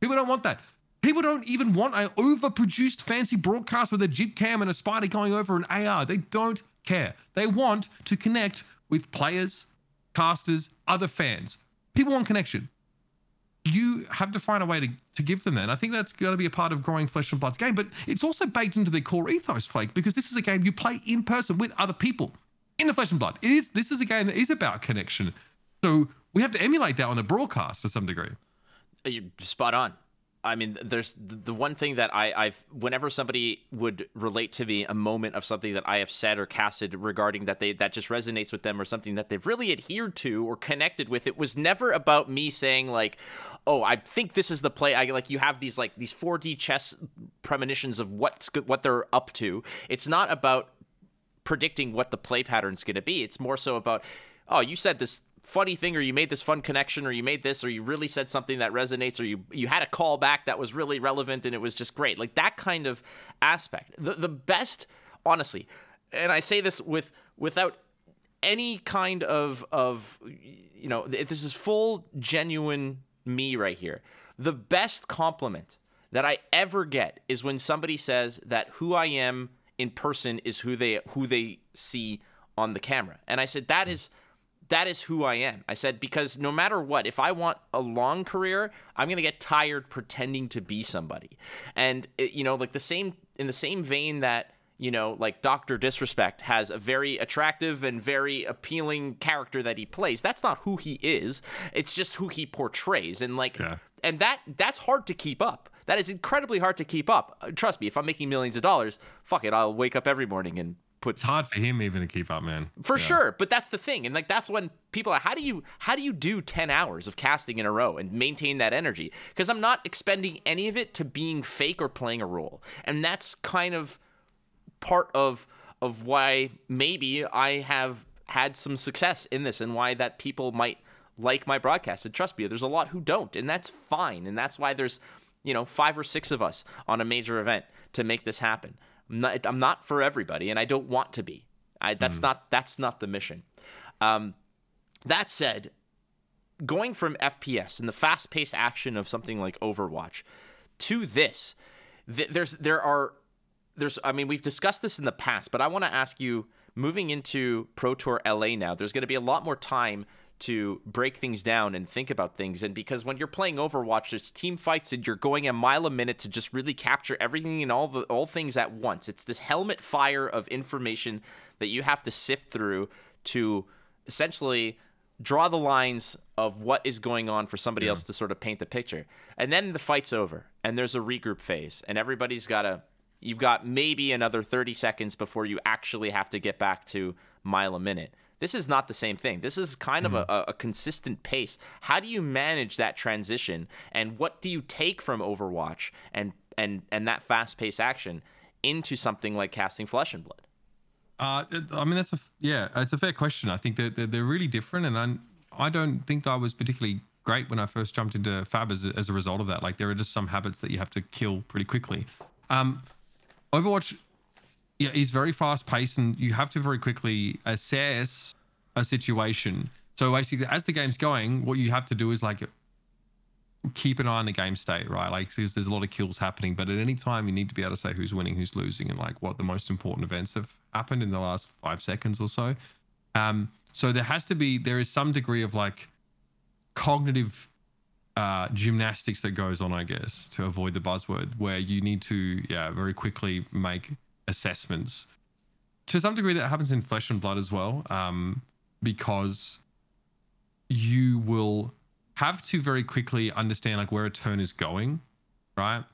H: People don't want that. People don't even want an overproduced fancy broadcast with a jib cam and a spider going over an AR. They don't care. They want to connect with players, casters, other fans. People want connection. You have to find a way to, to give them that. And I think that's going to be a part of growing Flesh and Blood's game. But it's also baked into the core ethos, Flake, because this is a game you play in person with other people in the Flesh and Blood. It is, this is a game that is about connection. So we have to emulate that on the broadcast to some degree.
G: Uh, You're spot on. I mean, there's the one thing that I, I've whenever somebody would relate to me a moment of something that I have said or casted regarding that they that just resonates with them or something that they've really adhered to or connected with, it was never about me saying like, "Oh, I think this is the play." I like you have these like these 4D chess premonitions of what's good, what they're up to. It's not about predicting what the play pattern's going to be. It's more so about, oh, you said this funny thing or you made this fun connection or you made this or you really said something that resonates or you you had a call back that was really relevant and it was just great. Like that kind of aspect. The the best honestly, and I say this with without any kind of of you know, this is full genuine me right here. The best compliment that I ever get is when somebody says that who I am in person is who they who they see on the camera. And I said that is that is who I am. I said because no matter what, if I want a long career, I'm going to get tired pretending to be somebody. And it, you know, like the same in the same vein that you know, like Dr. Disrespect has a very attractive and very appealing character that he plays. That's not who he is. It's just who he portrays. And like
H: Yeah.
G: and that that's hard to keep up. That is incredibly hard to keep up. Uh, Trust me, if I'm making millions of dollars, fuck it, I'll wake up every morning and put
H: It's hard for him even to keep up, man.
G: for
H: Yeah.
G: sure but that's the thing and like that's when people are how do you how do you do 10 hours of casting in a row and maintain that energy because i'm not expending any of it to being fake or playing a role and that's kind of part of of why maybe i have had some success in this and why that people might like my broadcast and trust me there's a lot who don't and that's fine and that's why there's you know five or six of us on a major event to make this happen. I'm not, I'm not for everybody and i don't want to be. I, that's not that's not the mission. Um, that said going from fps and the fast-paced action of something like overwatch to this th- there's there are there's I mean we've discussed this in the past, but I want to ask you moving into Pro Tour LA now, there's going to be a lot more time to break things down and think about things. And because when you're playing Overwatch, there's team fights and you're going a mile a minute to just really capture everything and all the all things at once. It's this helmet fire of information that you have to sift through to essentially draw the lines of what is going on for somebody else to sort of paint the picture. And then the fight's over and there's a regroup phase and everybody's got to you've got maybe another 30 seconds before you actually have to get back to mile a minute. This is not the same thing. This is kind of a, a consistent pace. How do you manage that transition and what do you take from Overwatch and and and that fast-paced action into something like casting flesh and blood?
H: Uh, I mean, that's a yeah, it's a fair question. I think that they're, they're really different, and I, I don't think I was particularly great when I first jumped into Fab as a, as a result of that. Like, there are just some habits that you have to kill pretty quickly. Um, Overwatch, yeah, is very fast paced, and you have to very quickly assess a situation. So basically, as the game's going, what you have to do is like keep an eye on the game state, right? Like there's, there's a lot of kills happening, but at any time you need to be able to say who's winning, who's losing, and like what the most important events have happened in the last five seconds or so. Um, so there has to be there is some degree of like cognitive uh, gymnastics that goes on, I guess, to avoid the buzzword, where you need to yeah very quickly make assessments. To some degree, that happens in Flesh and Blood as well, um, because you will have to very quickly understand like where a turn is going, right?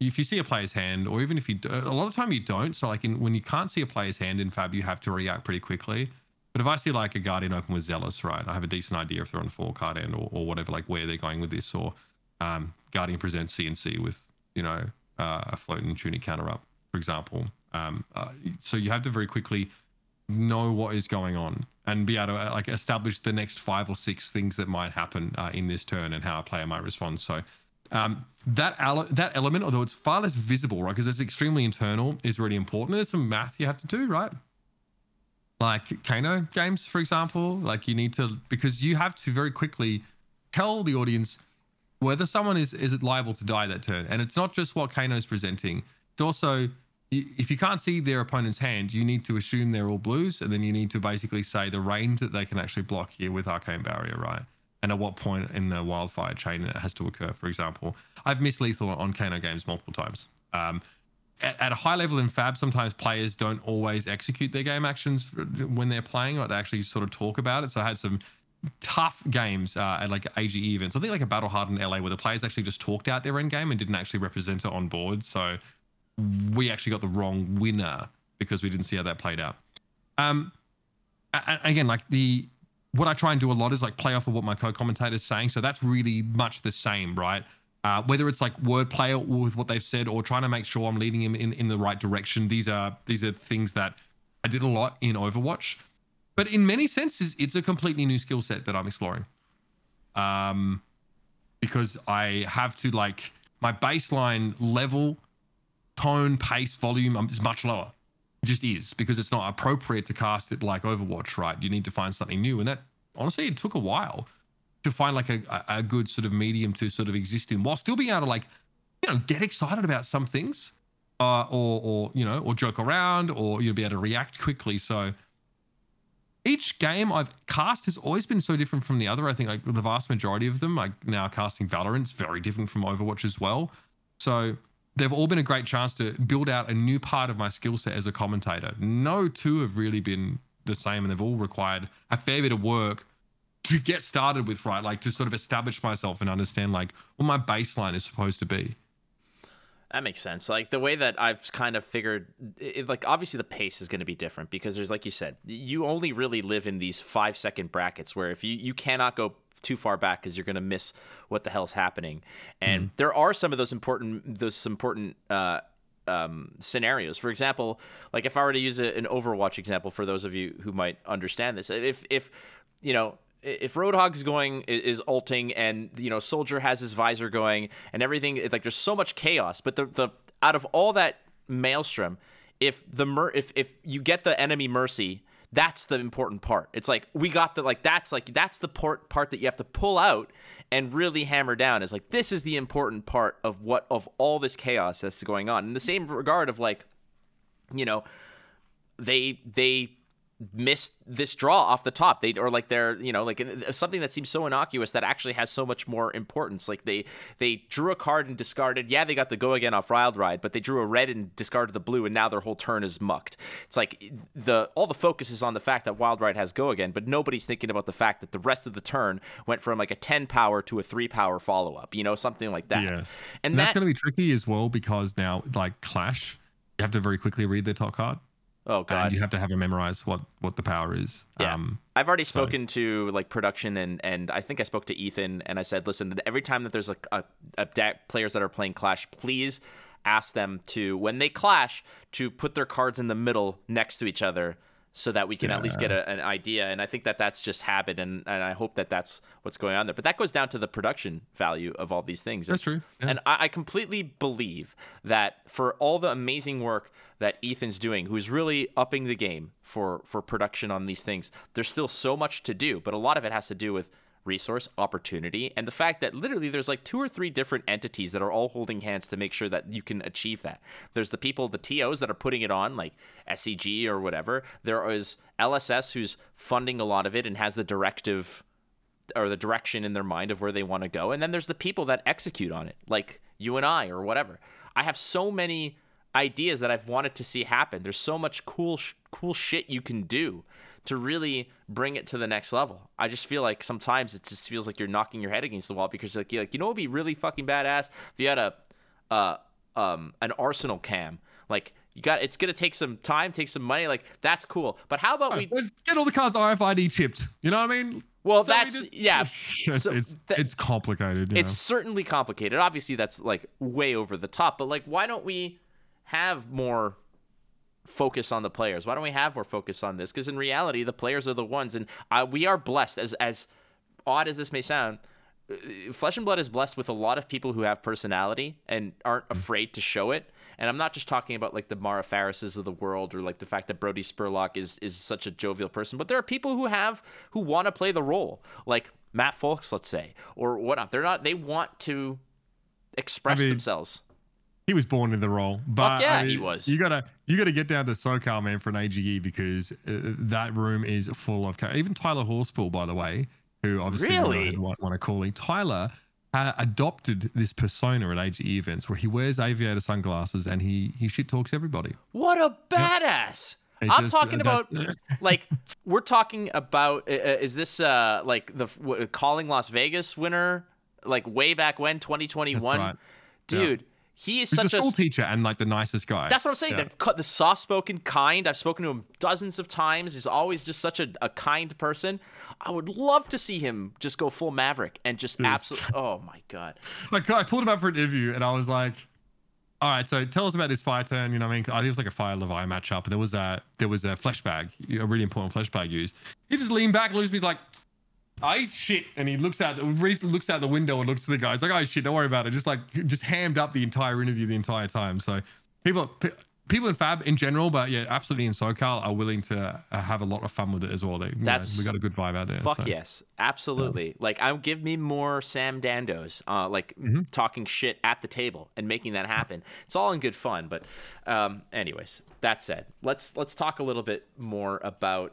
H: If you see a player's hand, or even if you, a lot of time you don't. So like in, when you can't see a player's hand in Fab, you have to react pretty quickly. But if I see like a Guardian open with Zealous, right, I have a decent idea if they're on four card end or, or whatever, like where they're going with this, or um, Guardian presents CNC with you know uh, a floating tunic counter up, for example. Um, uh, so you have to very quickly know what is going on and be able to uh, like establish the next five or six things that might happen uh, in this turn and how a player might respond. So um, that that element, although it's far less visible, right, because it's extremely internal, is really important. There's some math you have to do, right? Like Kano games, for example, like you need to because you have to very quickly tell the audience whether someone is is liable to die that turn, and it's not just what Kano is presenting. It's also if you can't see their opponent's hand, you need to assume they're all blues, and then you need to basically say the range that they can actually block here with Arcane Barrier, right? And at what point in the wildfire chain it has to occur, for example. I've missed lethal on Kano games multiple times. Um, at, at a high level in Fab, sometimes players don't always execute their game actions when they're playing, or they actually sort of talk about it. So I had some tough games uh, at like AGE events. I think like a Battle Hard in LA where the players actually just talked out their end game and didn't actually represent it on board. So we actually got the wrong winner because we didn't see how that played out. Um, again, like the what I try and do a lot is like play off of what my co-commentator is saying. So that's really much the same, right? Uh, whether it's like wordplay with what they've said or trying to make sure I'm leading him in, in the right direction. These are these are things that I did a lot in Overwatch. But in many senses, it's a completely new skill set that I'm exploring. Um, because I have to like my baseline level, tone, pace, volume um, is much lower. It just is because it's not appropriate to cast it like Overwatch, right? You need to find something new, and that honestly, it took a while to find like a, a good sort of medium to sort of exist in, while still being able to like, you know, get excited about some things, uh, or or you know, or joke around, or you'll be able to react quickly. So each game I've cast has always been so different from the other. I think like the vast majority of them, like now casting Valorant's very different from Overwatch as well. So they've all been a great chance to build out a new part of my skill set as a commentator. No two have really been the same, and they've all required a fair bit of work to get started with, right? Like to sort of establish myself and understand like what my baseline is supposed to be.
G: That makes sense. Like the way that I've kind of figured, it, like obviously the pace is going to be different because there's, like you said, you only really live in these five second brackets where if you you cannot go too far back because you're going to miss what the hell's happening. And there are some of those important those important uh, um, scenarios. For example, like if I were to use a, an Overwatch example for those of you who might understand this, if if you know if Roadhog's going is ulting and you know Soldier has his visor going and everything like there's so much chaos, but the the out of all that maelstrom, if the mer- if if you get the enemy mercy, that's the important part. It's like we got the like that's like that's the part part that you have to pull out and really hammer down is like this is the important part of what of all this chaos that's going on. In the same regard of like you know they they missed this draw off the top. They or like they're you know like uh, something that seems so innocuous that actually has so much more importance. Like they they drew a card and discarded. Yeah, they got the go again off Wild Ride, but they drew a red and discarded the blue, and now their whole turn is mucked. It's like the all the focus is on the fact that Wild Ride has go again, but nobody's thinking about the fact that the rest of the turn went from like a ten power to a three power follow up. You know, something like that.
H: Yes.
G: and,
H: And that's
G: that
H: going to be tricky as well because now, like Clash, you have to very quickly read their top card.
G: Oh god,
H: And you have to have it memorize what what the power is.
G: Yeah.
H: Um,
G: I've already
H: so-
G: spoken to like production and and I think I spoke to Ethan and I said, listen, every time that there's a, a, a deck players that are playing Clash, please ask them to when they clash to put their cards in the middle next to each other so that we can at least get a, an idea and i think that that's just habit and, and i hope that that's what's going on there but that goes down to the production value of all these things
H: That's true, yeah.
G: and I, I completely believe that for all the amazing work that Ethan's doing, who's really upping the game for for production on these things, there's still so much to do. But a lot of it has to do with resource, opportunity, and the fact that literally there's like two or three different entities that are all holding hands to make sure that you can achieve that. There's the people, the TOs that are putting it on, like SEG or whatever. There is LSS who's funding a lot of it and has the directive or the direction in their mind of where they want to go. And then there's the people that execute on it, like you and I or whatever. I have so many ideas that I've wanted to see happen. There's so much cool cool shit you can do to really bring it to the next level. I just feel like sometimes it just feels like you're knocking your head against the wall because like you're like you know what would be really fucking badass if you had a uh um an arsenal cam like you got it's gonna take some time take some money like that's cool but how about we
H: get all the cards RFID chipped. You know what I mean?
G: Well,
H: So we
G: that's- yeah.
H: It's
G: So
H: it's,
G: that-
H: it's complicated.
G: It's certainly complicated. Obviously, that's like way over the top. But like, why don't we have more focus on the players? Why don't we have more focus on this? Because in reality, the players are the ones, and uh, we are blessed. As as odd as this may sound, uh, Flesh and Blood is blessed with a lot of people who have personality and aren't afraid to show it. And I'm not just talking about like the Mara Farrises of the world or like the fact that Brody Spurlock is is such a jovial person, but there are people who have who want to play the role, like Matt Folks, let's say, or whatnot. They're not. They want to express
H: mean,
G: themselves.
H: He was born in the role. But
G: yeah,
H: I
G: he was.
H: You gotta you gotta get down to SoCal man for an AGE because uh, that room is full of ca- even Tyler Horspool, by the way, who obviously
G: Really?
H: want, want to call him. Tyler uh, adopted this persona at AGE events where he wears aviator sunglasses and he he shit talks everybody.
G: What a badass!
H: It
G: I'm
H: just-
G: talking
H: uh,
G: about like we're talking about. Uh, uh, is this uh like the w- calling Las Vegas winner? Like way back when, 2021,
H: right.
G: dude. He is
H: He's
G: such
H: a
G: a
H: school teacher and like the nicest guy.
G: That's what I'm saying.
H: Yeah.
G: The, the soft spoken, kind. I've spoken to him dozens of times. He's always just such a, a kind person. I would love to see him just go full Maverick and just absolutely. Oh my god.
H: like I pulled him up for an interview and I was like, all right, so tell us about this fire turn. You know, what I mean, I think it was like a fire Levi matchup, and there was a there was a flesh bag, a really important flesh bag used. He just leaned back, looks at me, he's like, "Oh, he's shit," and he looks out, Reese looks out the window and looks at the guy. He's like, "Oh shit, don't worry about it." Just like just hammed up the entire interview the entire time. So people. People in Fab in general, but yeah, absolutely in SoCal are willing to uh, have a lot of fun with it as well. They, you know, we got a good vibe out there.
G: Fuck
H: so.
G: yes, absolutely. Like, I'll give me more Sam Dandos, uh, like talking shit at the table and making that happen. It's all in good fun. But, um, anyways, that said, let's let's talk a little bit more about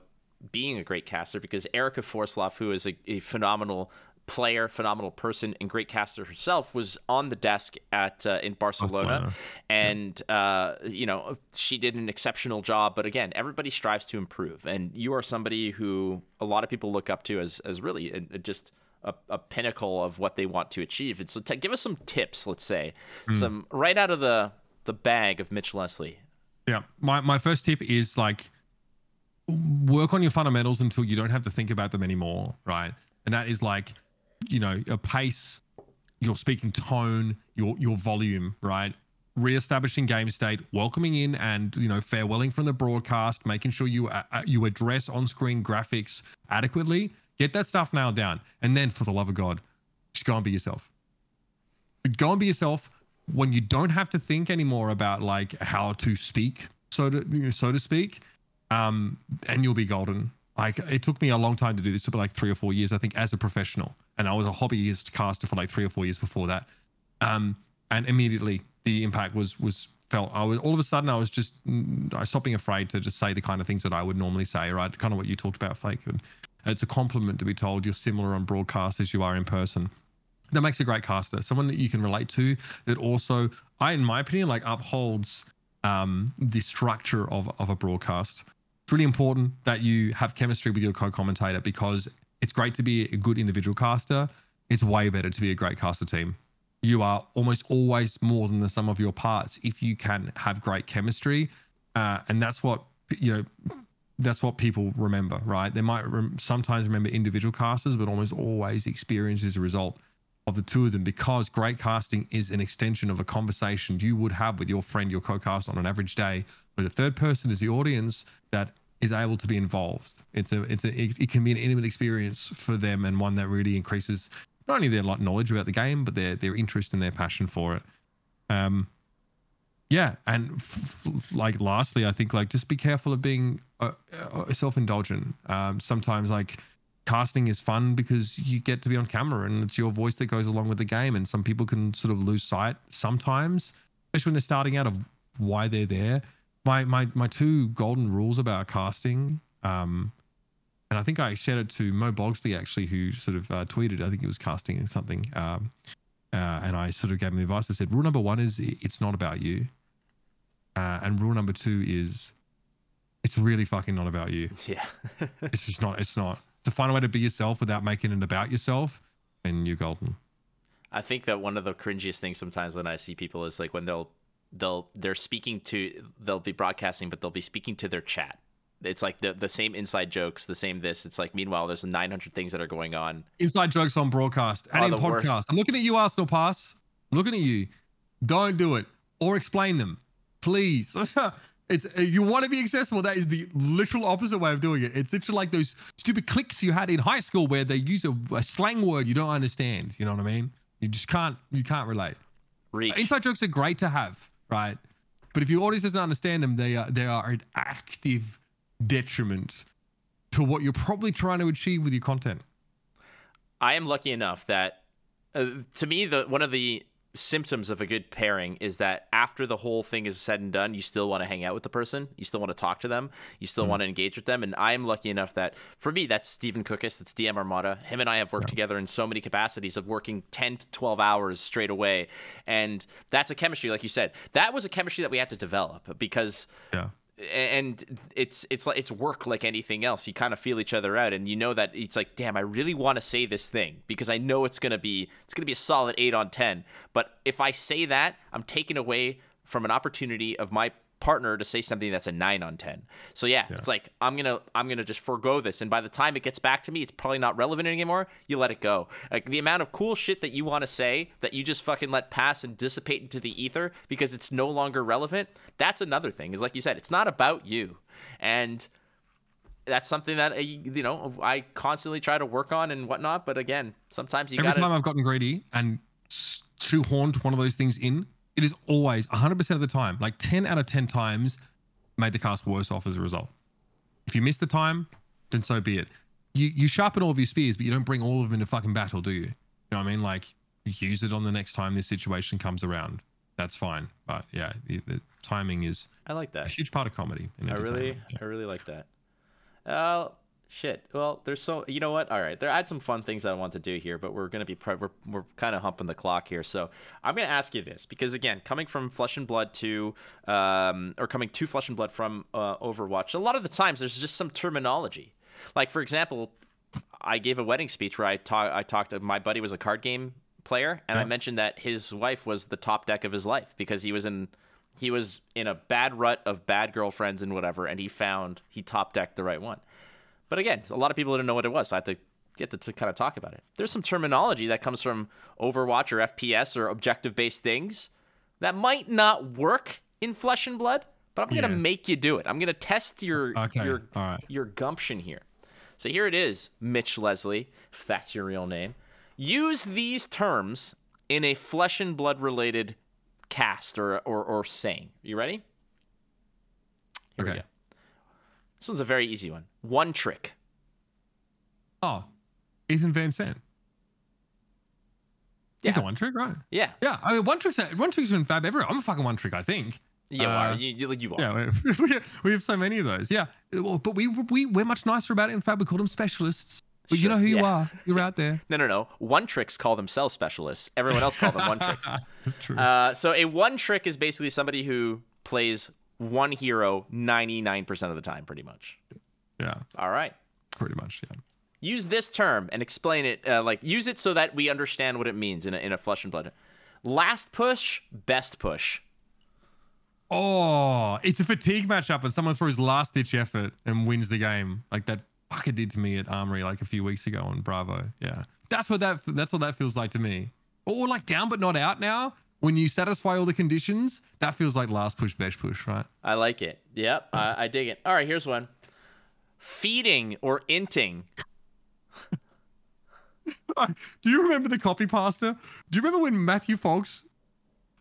G: being a great caster because Erica Forsloff, who is a, a phenomenal player, phenomenal person, and great caster herself, was on the desk at uh, in Barcelona,
H: Barcelona.
G: and uh, you know she did an exceptional job. But again, everybody strives to improve, and you are somebody who a lot of people look up to as as really a, a- just. A, a pinnacle of what they want to achieve. And so, t- give us some tips. Let's say some right out of the the bag of Mitch Leslie.
H: Yeah. My, my first tip is like work on your fundamentals until you don't have to think about them anymore. Right. And that is like, you know, your pace, your speaking tone, your your volume, right? Reestablishing game state, welcoming in and you know farewelling from the broadcast, making sure you uh, uh, you address on-screen graphics adequately. Get that stuff nailed down, and then for the love of God, just go and be yourself go and be yourself when you don't have to think anymore about like how to speak so to you know, so to speak um and you'll be golden like it took me a long time to do this took like three or four years i think as a professional and i was a hobbyist caster for like three or four years before that um and immediately the impact was was felt I was all of a sudden I was just mm, I stopped being afraid to just say the kind of things that I would normally say, right? Kind of what you talked about, Flake. And it's a compliment to be told you're similar on broadcast as you are in person. That makes a great caster, someone that you can relate to. That also, I, in my opinion, like upholds um, the structure of of a broadcast. It's really important that you have chemistry with your co-commentator because it's great to be a good individual caster. It's way better to be a great caster team. You are almost always more than the sum of your parts if you can have great chemistry. Uh, and that's what you know that's what people remember right? They might sometimes remember individual casters but almost always experience as a result of the two of them because great casting is an extension of a conversation you would have with your friend your co-cast on an average day where the third person is the audience that is able to be involved it's a it's a it, can be an intimate experience for them and one that really increases not only their like knowledge about the game, but their their interest and their passion for it. Um, yeah, and f- f- like lastly, I think like just be careful of being uh, uh, self-indulgent. Um, sometimes like casting is fun because you get to be on camera and it's your voice that goes along with the game, and some people can sort of lose sight sometimes, especially when they're starting out of why they're there. My my my two golden rules about casting. Um, and I think I shared it to Mo Bogsley actually, who sort of uh, tweeted. I think it was casting something, um, uh, and I sort of gave him the advice. I said, rule number one is it's not about you, uh, and rule number two is it's really fucking not about you.
G: Yeah.
H: It's just not. It's not. To find a way to be yourself without making it about yourself, and you're golden.
G: I think that one of the cringiest things sometimes when I see people is like when they'll they'll they're speaking to they'll be broadcasting, but they'll be speaking to their chat. It's like the the same inside jokes, the same this. It's like meanwhile there's 900 things that are going on.
H: Inside jokes on broadcast and in podcast.
G: worst.
H: I'm looking at you, Arsenal Pass. I'm looking at you. Don't do it or explain them, please. it's uh, you want to be accessible. That is the literal opposite way of doing it. It's literally like those stupid clicks you had in high school where they use a, a slang word you don't understand. You know what I mean? You just can't. You can't relate.
G: Reach.
H: Inside jokes are great to have, right? But if your audience doesn't understand them, they are they are an active detriment to what you're probably trying to achieve with your content.
G: I am lucky enough that uh, to me the one of the symptoms of a good pairing is that after the whole thing is said and done, you still want to hang out with the person, you still want to talk to them, you still mm-hmm. want to engage with them. And I am lucky enough that for me, that's Stephen Cookis, that's DM Armada. Him and I have worked together in so many capacities of working 10 to 12 hours straight away. And that's a chemistry, like you said. That was a chemistry that we had to develop because
H: Yeah.
G: And it's it's like it's work like anything else. You kind of feel each other out, and you know that it's like, damn, I really want to say this thing because I know it's gonna be it's gonna be a solid eight on ten. But if I say that, I'm taken away from an opportunity of my partner to say something that's a nine on ten. So yeah, it's like I'm gonna I'm gonna just forego this, and by the time it gets back to me, it's probably not relevant anymore. You let it go. Like the amount of cool shit that you want to say that you just fucking let pass and dissipate into the ether because it's no longer relevant. That's another thing. Is like you said, it's not about you, and that's something that uh, you know I constantly try to work on and whatnot. But again, sometimes you
H: Every
G: gotta.
H: time I've gotten greedy and shoehorned one of those things in, it is always 100% of the time, like 10 out of 10 times, made the cast worse off as a result. If you miss the time, then so be it. You you sharpen all of your spears, but you don't bring all of them into fucking battle, do you? You know what I mean? Like, use it on the next time this situation comes around. That's fine. But yeah, the, the timing is
G: I like
H: a
G: that.
H: huge part of comedy.
G: I really.
H: Yeah.
G: I really like that. Uh, shit. Well, there's so you know what? All right, there I had some fun things I want to do here, but we're gonna be pre- we're we're kind of humping the clock here. So I'm gonna ask you this because again, coming from Flesh and Blood to um, or coming to Flesh and Blood from uh, Overwatch, a lot of the times there's just some terminology. Like for example, I gave a wedding speech where I talk I talked. My buddy was a card game player, and I mentioned that his wife was the top deck of his life because he was in he was in a bad rut of bad girlfriends and whatever, and he found he top decked the right one. But again, a lot of people didn't know what it was, so I had to get to, to kind of talk about it. There's some terminology that comes from Overwatch or FPS or objective based things that might not work in Flesh and Blood, but I'm gonna
H: Yes.
G: make you do it. I'm gonna test your
H: Okay,
G: your
H: right.
G: your gumption here. So here it is, Mitch Leslie, if that's your real name. Use these terms in a flesh and blood related cast or or, or saying. You ready? Here we
H: Okay.
G: This one's a very easy one. One trick.
H: Oh, Ethan Van Sant. He's
G: Yeah.
H: a one trick, right?
G: Yeah.
H: Yeah, I mean, one trick's one trick's been fab everywhere. I'm a fucking one trick, I think.
G: You
H: Uh,
G: are. You, you, you are.
H: Yeah, we, have so many of those. Yeah, well, but we we we're much nicer about it. In fact, we call them specialists. But you know who you
G: yeah.
H: are. You're out there.
G: No, no, no. One tricks call themselves specialists. Everyone else call them one tricks.
H: That's true.
G: Uh, so a one trick is basically somebody who plays one hero 99% of the time, pretty much.
H: yeah,
G: All right.
H: pretty much. Yeah.
G: Use this term and explain it. Uh, like use it so that we understand what it means in a, in a flesh and blood. Last push, best push.
H: Oh, it's a fatigue matchup, and someone throws last ditch effort and wins the game, like that fucker did to me at Armory like a few weeks ago on Bravo. Yeah, that's what that that's what that feels like to me. Or like down but not out now. When you satisfy all the conditions, that feels like last push, best push, right?
G: I like it. Yep, I, I dig it. All right, here's one. Feeding or inting.
H: Do you remember the copy pasta? Do you remember when Matthew Fox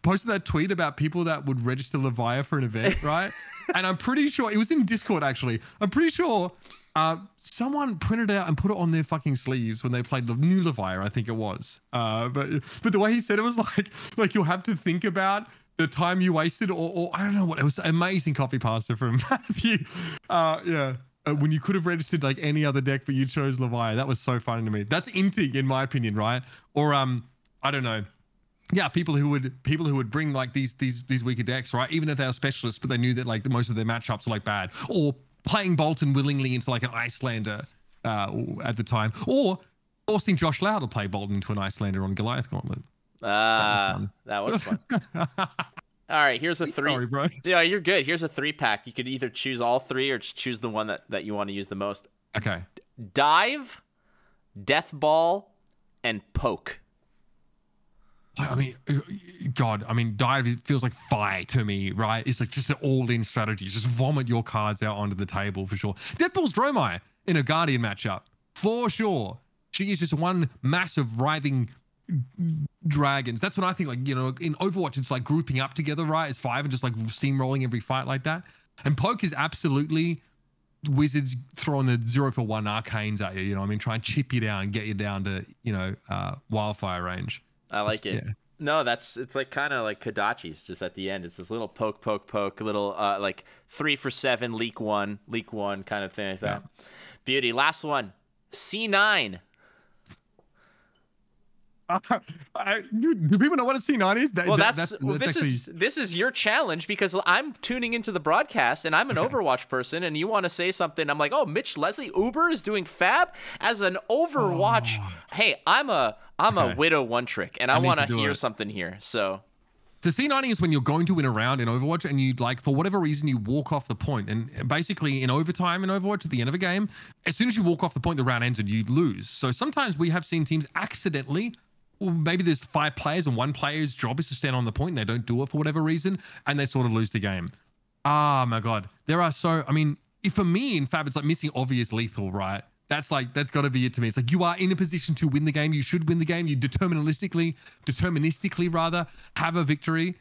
H: posted that tweet about people that would register Levia for an event, right? and I'm pretty sure it was in Discord actually. I'm pretty sure uh, someone printed it out and put it on their fucking sleeves when they played the new Levia, I think it was. Uh, but but the way he said it was like like you'll have to think about the time you wasted, or, or I don't know what it was. Amazing copy pasta from Matthew. Uh, yeah. Uh, when you could have registered like any other deck, but you chose Levia. That was so funny to me. That's inting, in my opinion, right? Or um, I don't know. Yeah, people who would people who would bring like these these these weaker decks, right? Even if they were specialists, but they knew that like most of their matchups were like bad, or playing Boltyn willingly into like an Iyslander uh, at the time, or forcing Josh Lau to play Boltyn into an Iyslander on Goliath Gauntlet.
G: Ah,
H: fun.
G: that was fun. All right, here's a three.
H: Sorry, bro.
G: Yeah, you're good. Here's a three pack. You could either choose all three or just choose the one that, that you want to use the most.
H: Okay.
G: Dive, Death Ball, and Poke.
H: I mean, uh, God, I mean, dive it feels like fire to me, right? It's like just an all-in strategy. Just vomit your cards out onto the table for sure. Deathball's Dromai in a Guardian matchup for sure. She is just one massive writhing dragons. That's what I think. Like you know, in Overwatch, it's like grouping up together, right? It's five and just like steamrolling every fight like that. And Poke is absolutely wizards throwing the zero for one arcanes at you. You know, I mean, try and chip you down, get you down to you know uh, wildfire range.
G: I like it.
H: yeah.
G: No, that's it's like kind of like Kodachi's just at the end. It's this little poke, poke, poke, little uh, like three for seven, leak one, leak one kind of thing like that. Beauty. Last one. C9.
H: I, do, do people know what a C9 is? That,
G: Well,
H: that-
G: that's, well, this
H: actually-
G: is this is your challenge because I'm tuning into the broadcast and I'm an Overwatch person, and you want to say something. I'm like, oh, Mitch Leslie Uber is doing Fab as an Overwatch. Oh. Hey, I'm a I'm a
H: Oh.
G: Widow one trick, and I,
H: I
G: want
H: to
G: to hear
H: it.
G: something here. So
H: So C9 is when you're going to win a round in Overwatch and you'd like for whatever reason you walk off the point. And basically in overtime in Overwatch at the end of a game, as soon as you walk off the point, the round ends and you lose. So sometimes we have seen teams accidentally or maybe there's five players and one player's job is to stand on the point and they don't do it for whatever reason and they sort of lose the game. Ah my god. There are so I mean, if for me in Fab it's like missing obvious lethal, right? That's like that's got to be it to me. It's like you are in a position to win the game. You should win the game. You deterministically, deterministically rather, have a victory,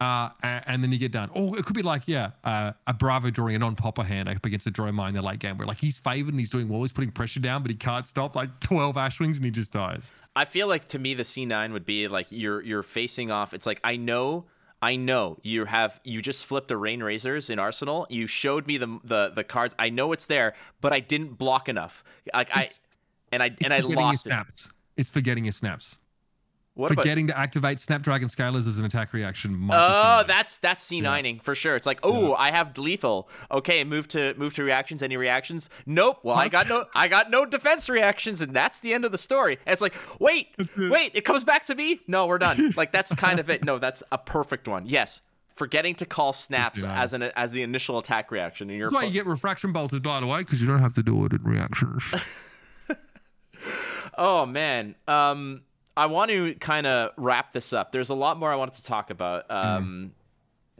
H: uh, and, then you get done. Or it could be like yeah, uh, a Bravo drawing a non-popper hand up against a Dromai in the late game, where like he's favored and he's doing well, he's putting pressure down, but he can't stop like twelve Ashwings and he just dies.
G: I feel like to me the C9 would be like you're you're facing off. It's like I know I know you have you just flipped a rain razors in Arsenal. You showed me the the the cards. I know it's there, but I didn't block enough. Like I and I and I lost it.
H: It's forgetting your snaps.
G: What about
H: forgetting to activate Snapdragon Scalers as an attack reaction.
G: Oh,
H: C9.
G: that's that's C9ing for sure. It's like, oh, I have lethal. Okay, move to move to reactions. Any reactions? Nope. Well, I got no I got no defense reactions, and that's the end of the story. And it's like, wait, wait, it comes back to me. No, we're done. Like that's kind of it. No, that's a perfect one. Yes, forgetting to call snaps
H: C9.
G: as an as the initial attack reaction, and you're
H: That's why you get refraction bolted by the way, because you don't have to do it in reactions.
G: Oh man. Um I want to kind of wrap this up. There's a lot more I wanted to talk about. Um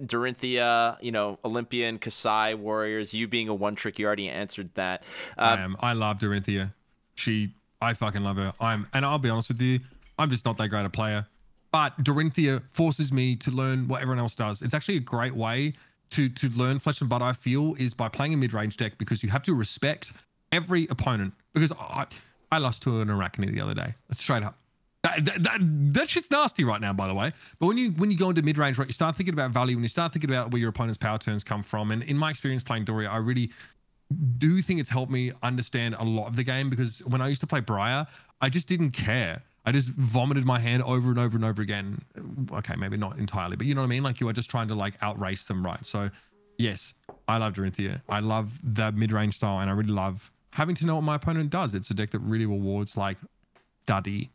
G: Dorinthia, you know, Olympian, Kassai, Warriors, you being a one trick, you already answered that.
H: I
G: Uh,
H: am. I love Dorinthia. She, I fucking love her. I'm, and I'll be honest with you, I'm just not that great a player. But Dorinthia forces me to learn what everyone else does. It's actually a great way to to learn flesh and blood. I feel is by playing a mid range deck because you have to respect every opponent. Because I, I lost to an Arakni the other day, straight up. That, that, that, that shit's nasty right now, by the way. But when you when you go into mid range, right, you start thinking about value. When you start thinking about where your opponent's power turns come from, and in my experience playing Doria, I really do think it's helped me understand a lot of the game because when I used to play Briar, I just didn't care. I just vomited my hand over and over and over again. Okay, maybe not entirely, but you know what I mean? Like you are just trying to like outrace them, right? So yes, I love Dorinthia. I love the mid-range style, and I really love having to know what my opponent does. It's a deck that really rewards like Duddy.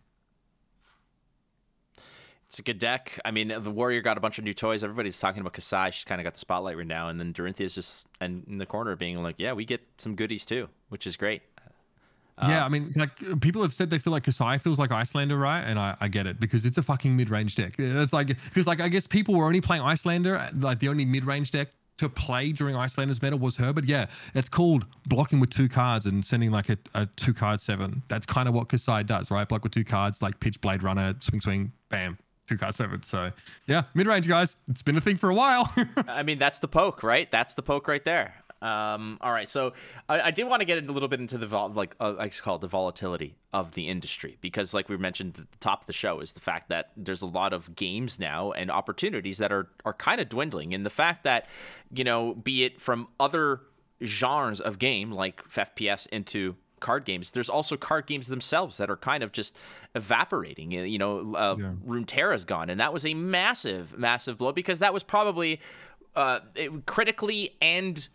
G: It's a good deck. I mean, the Warrior got a bunch of new toys. Everybody's talking about Kassai. She's kind of got the spotlight right now. And then Dorinthia's just and in the corner being like, yeah, we get some goodies too, which is great.
H: Uh, yeah, I mean, like people have said they feel like Kassai feels like Iyslander, right? And I, I get it because it's a fucking mid-range deck. It's like because like I guess people were only playing Iyslander, like the only mid-range deck to play during Iyslander's meta was her. But yeah, it's called blocking with two cards and sending like a, a two card seven. That's kind of what Kassai does, right? Block with two cards, like pitch blade runner, swing swing, bam, two card seven. So yeah, mid-range guys, it's been a thing for a while.
G: I mean, that's the poke, right? That's the poke right there. Um, all right, so I, I did want to get a little bit into the vol- like uh, I call it the volatility of the industry because, like we mentioned at the top of the show, is the fact that there's a lot of games now and opportunities that are are kind of dwindling, and the fact that you know, be it from other genres of game like FPS into card games. There's also card games themselves that are kind of just evaporating. You know, uh,
H: Yeah.
G: Runeterra's gone, and that was a massive, massive blow because that was probably uh, it, critically and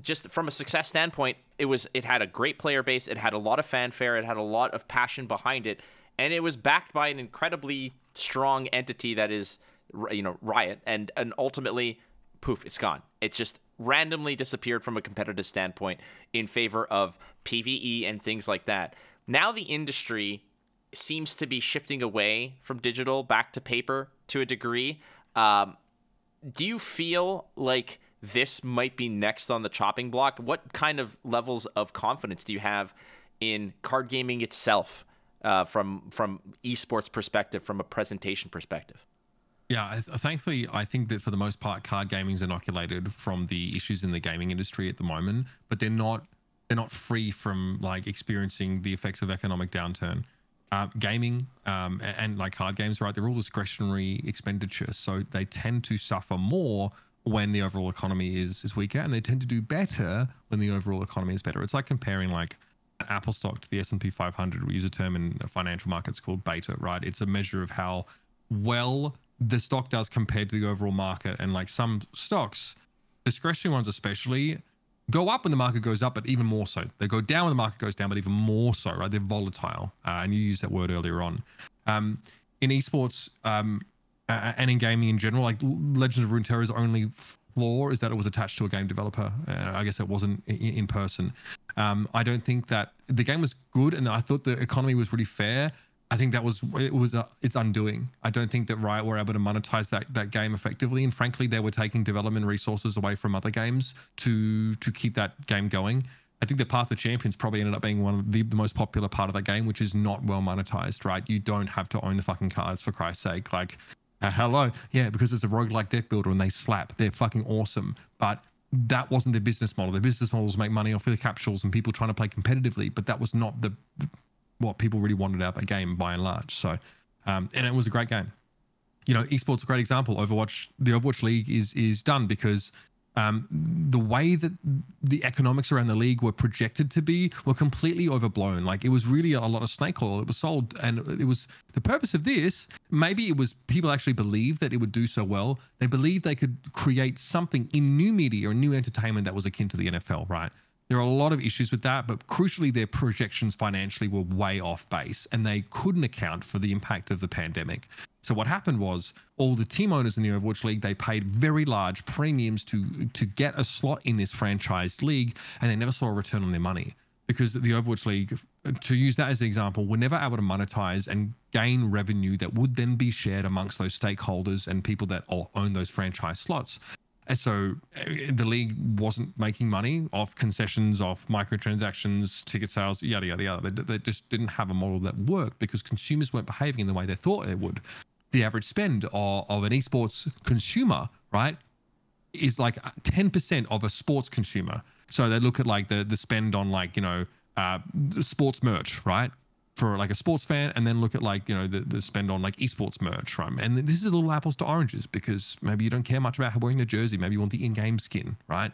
G: just from a success standpoint, it was it had a great player base, it had a lot of fanfare, it had a lot of passion behind it, and it was backed by an incredibly strong entity that is, you know, Riot, and and ultimately, poof, it's gone. It's just randomly disappeared from a competitive standpoint in favor of PVE and things like that. Now the industry seems to be shifting away from digital back to paper to a degree. Um, do you feel like this might be next on the chopping block? What kind of levels of confidence do you have in card gaming itself uh, from from esports perspective, from a presentation perspective?
H: Yeah, I, thankfully, I think that for the most part, card gaming is inoculated from the issues in the gaming industry at the moment, but they're not they're not free from like experiencing the effects of economic downturn. Uh, gaming um, a- and, like card games, right? They're all discretionary expenditure, so they tend to suffer more when the overall economy is is weaker, and they tend to do better when the overall economy is better. It's like comparing like an Apple stock to the S and P 500. We use a term in financial markets called beta, right? It's a measure of how well the stock does compared to the overall market. And like some stocks, discretionary ones especially, go up when the market goes up, but even more so. They go down when the market goes down, but even more so, right? They're volatile. Uh, and you used that word earlier on. Um, in esports um, and in gaming in general, like Legend of Runeterra's only flaw is that it was attached to a game developer. Uh, I guess it wasn't in, in person. Um, I don't think that the game was good, and I thought the economy was really fair. I think that was it was uh, its undoing. I don't think that Riot were able to monetize that that game effectively, and frankly, they were taking development resources away from other games to to keep that game going. I think the Path of Champions probably ended up being one of the, the most popular part of that game, which is not well monetized. Right? You don't have to own the fucking cards for Christ's sake. Like, uh, hello, yeah, because it's a roguelike deck builder and they slap. They're fucking awesome, but that wasn't their business model. Their business model was make money off of the capsules and people trying to play competitively, but that was not the, the what people really wanted out of that game by and large. So, um, and it was a great game. You know, esports a great example. Overwatch, the Overwatch League is is done because um, the way that the economics around the league were projected to be were completely overblown. Like it was really a lot of snake oil. It was sold, and it was the purpose of this. Maybe it was people actually believed that it would do so well. They believed they could create something in new media or new entertainment that was akin to the NFL, right? There are a lot of issues with that, but crucially, their projections financially were way off base and they couldn't account for the impact of the pandemic. So what happened was all the team owners in the Overwatch League they paid very large premiums to to get a slot in this franchised league, and they never saw a return on their money because the Overwatch League, to use that as an example, were never able to monetize and gain revenue that would then be shared amongst those stakeholders and people that own those franchise slots. And so uh, the league wasn't making money off concessions, off microtransactions, ticket sales, yada, yada, yada. They, they just didn't have a model that worked because consumers weren't behaving in the way they thought they would. The average spend of, of an esports consumer, right, is like 10% of a sports consumer. So they look at like the, the spend on like, you know, uh, sports merch, right? For like a sports fan, and then look at like you know the, the spend on like esports merch, right? And this is a little apples to oranges because maybe you don't care much about wearing the jersey, maybe you want the in-game skin, right?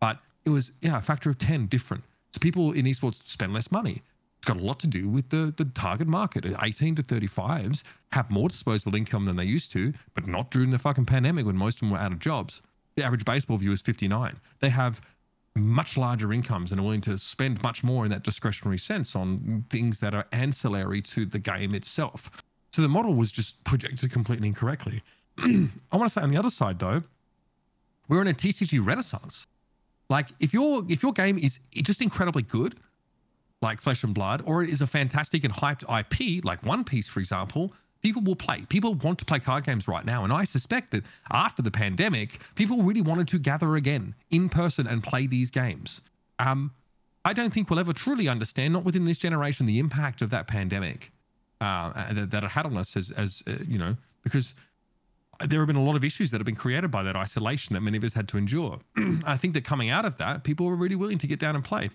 H: But it was yeah a factor of ten different. So people in esports spend less money. It's got a lot to do with the the target market. 18 to 35s have more disposable income than they used to, but not during the fucking pandemic when most of them were out of jobs. The average baseball viewer is 59. They have much larger incomes and are willing to spend much more in that discretionary sense on things that are ancillary to the game itself. So the model was just projected completely incorrectly. I want to say on the other side though, we're in a TCG renaissance. Like if your if your game is just incredibly good, like Flesh and Blood, or it is a fantastic and hyped IP, like One Piece, for example, people will play. People want to play card games right now. And I suspect that after the pandemic, people really wanted to gather again in person and play these games. Um, I don't think we'll ever truly understand, not within this generation, the impact of that pandemic uh, that, it had on us as, as uh, you know, because there have been a lot of issues that have been created by that isolation that many of us had to endure. I think that coming out of that, people were really willing to get down and play.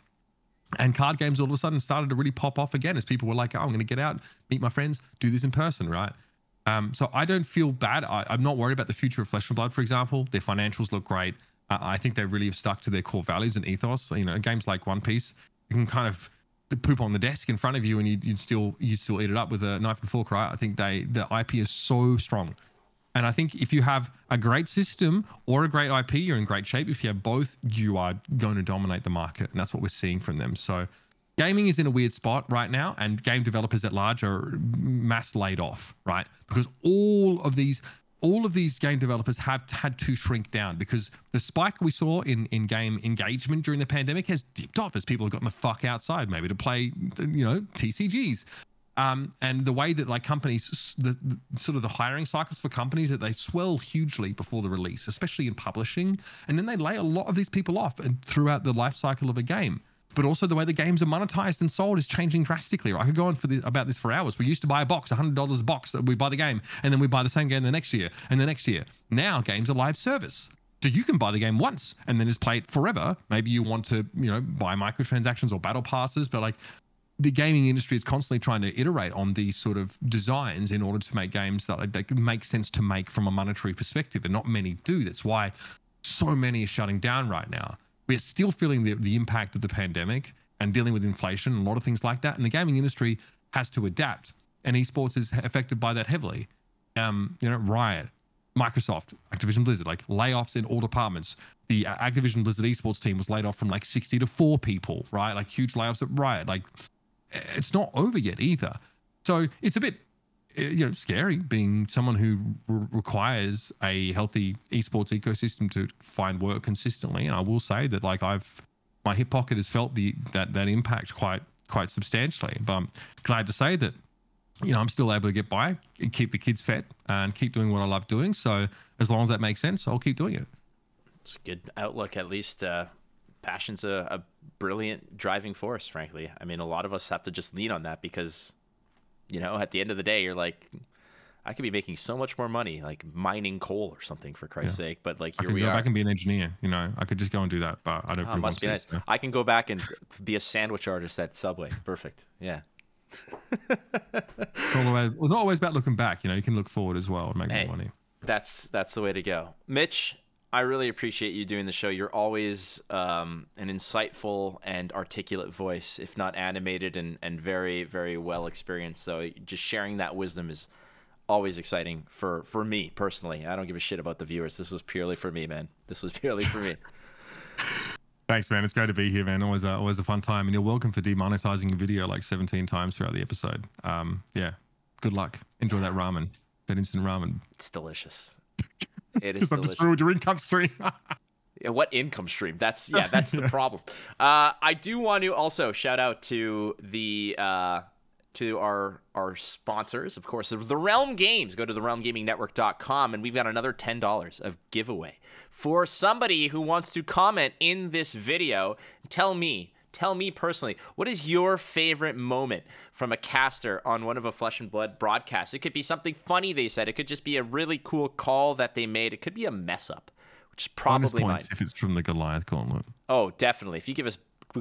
H: And card games all of a sudden started to really pop off again as people were like, oh, I'm going to get out, meet my friends, do this in person, right? Um, so I don't feel bad. I, I'm not worried about the future of Flesh and Blood, for example. Their financials look great. Uh, I think they really have stuck to their core values and ethos. You know, games like One Piece, you can kind of poop on the desk in front of you and you'd, you'd still you'd still eat it up with a knife and fork, right? I think they the IP is so strong. And I think if you have a great system or a great IP, you're in great shape. If you have both, you are going to dominate the market. And that's what we're seeing from them. So gaming is in a weird spot right now, and game developers at large are mass laid off, right? Because all of these all of these game developers have had to shrink down because the spike we saw in in game engagement during the pandemic has dipped off as people have gotten the fuck outside maybe to play you know TCGs um, and the way that like companies the, the, sort of the hiring cycles for companies that they swell hugely before the release especially in publishing and then they lay a lot of these people off and throughout the life cycle of a game but also the way the games are monetized and sold is changing drastically. I could go on for the, about this for hours. We used to buy a box, $100 a box. We buy the game, and then we buy the same game the next year and the next year. Now games are live service. So you can buy the game once and then just play it forever. Maybe you want to, you know, buy microtransactions or battle passes, but like the gaming industry is constantly trying to iterate on these sort of designs in order to make games that, that make sense to make from a monetary perspective, and not many do. That's why so many are shutting down right now. We're still feeling the, the impact of the pandemic and dealing with inflation and a lot of things like that. And the gaming industry has to adapt, and esports is affected by that heavily. Um, you know, Riot, Microsoft, Activision Blizzard, like layoffs in all departments. The uh, Activision Blizzard esports team was laid off from like 60 to four people, right? Like huge layoffs at Riot. Like it's not over yet either. So it's a bit uh, you know scary being someone who re- requires a healthy esports ecosystem to find work consistently and i will say that like i've my hip pocket has felt the that that impact quite quite substantially but i'm glad to say that you know i'm still able to get by and keep the kids fed and keep doing what i love doing so as long as that makes sense i'll keep doing it
G: It's a good outlook. At least uh, passion's a, a brilliant driving force. Frankly, I mean, a lot of us have to just lean on that because, you know, at the end of the day, you're like, I could be making so much more money, like mining coal or something, for Christ's sake. But like
H: i
G: here
H: could
G: we
H: go
G: are.
H: back and be an engineer you know i could just go and do that but i don't
G: Oh,
H: really
G: must be nice.
H: to, so.
G: I can go back and be a sandwich artist at Subway. Perfect. Yeah.
H: it's all always, well, not always about looking back you know you can look forward as well and make
G: Hey.
H: more money
G: That's that's the way to go. Mitch, I really appreciate you doing the show. You're always um, an insightful and articulate voice, if not animated and, and very, very well experienced. So just sharing that wisdom is always exciting for, for me personally. I don't give a shit about the viewers. This was purely for me, man. This was purely for me.
H: Thanks, man. It's great to be here, man. Always, a, always a fun time. And you're welcome for demonetizing your video like 17 times throughout the episode. Um, yeah. Good luck. Enjoy that ramen, that instant ramen.
G: It's delicious. It is
H: just ruined your income stream.
G: Yeah, what income stream? That's yeah, that's the problem. Uh, I do want to also shout out to the uh, to our our sponsors, of course, the Realm Games. Go to the realmgamingnetwork.com and we've got another ten dollars of giveaway for somebody who wants to comment in this video. Tell me. Tell me personally, what is your favorite moment from a caster on one of a Flesh and Blood broadcasts? It could be something funny they said. It could just be a really cool call that they made. It could be a mess up, which is probably mine.
H: points if it's from the Goliath Gauntlet.
G: Oh, definitely. If you give us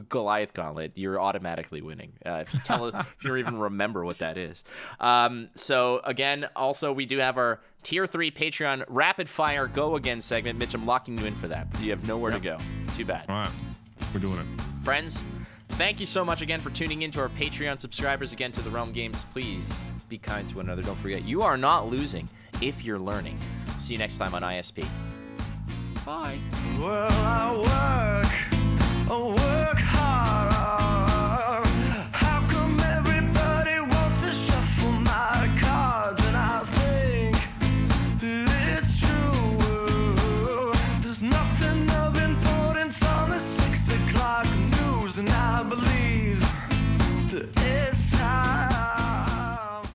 G: Goliath Gauntlet, you're automatically winning. Uh, if you tell us, if you don't even remember what that is. Um, so again, also we do have our tier three Patreon rapid fire go again segment. Mitch, I'm locking you in for that. You have nowhere to go. Too bad.
H: All right, we're doing it.
G: Friends, thank you so much again for tuning in to our Patreon subscribers. Again, to the Realm Games, please be kind to one another. Don't forget, you are not losing if you're learning. See you next time on ISP. Bye.
F: Well,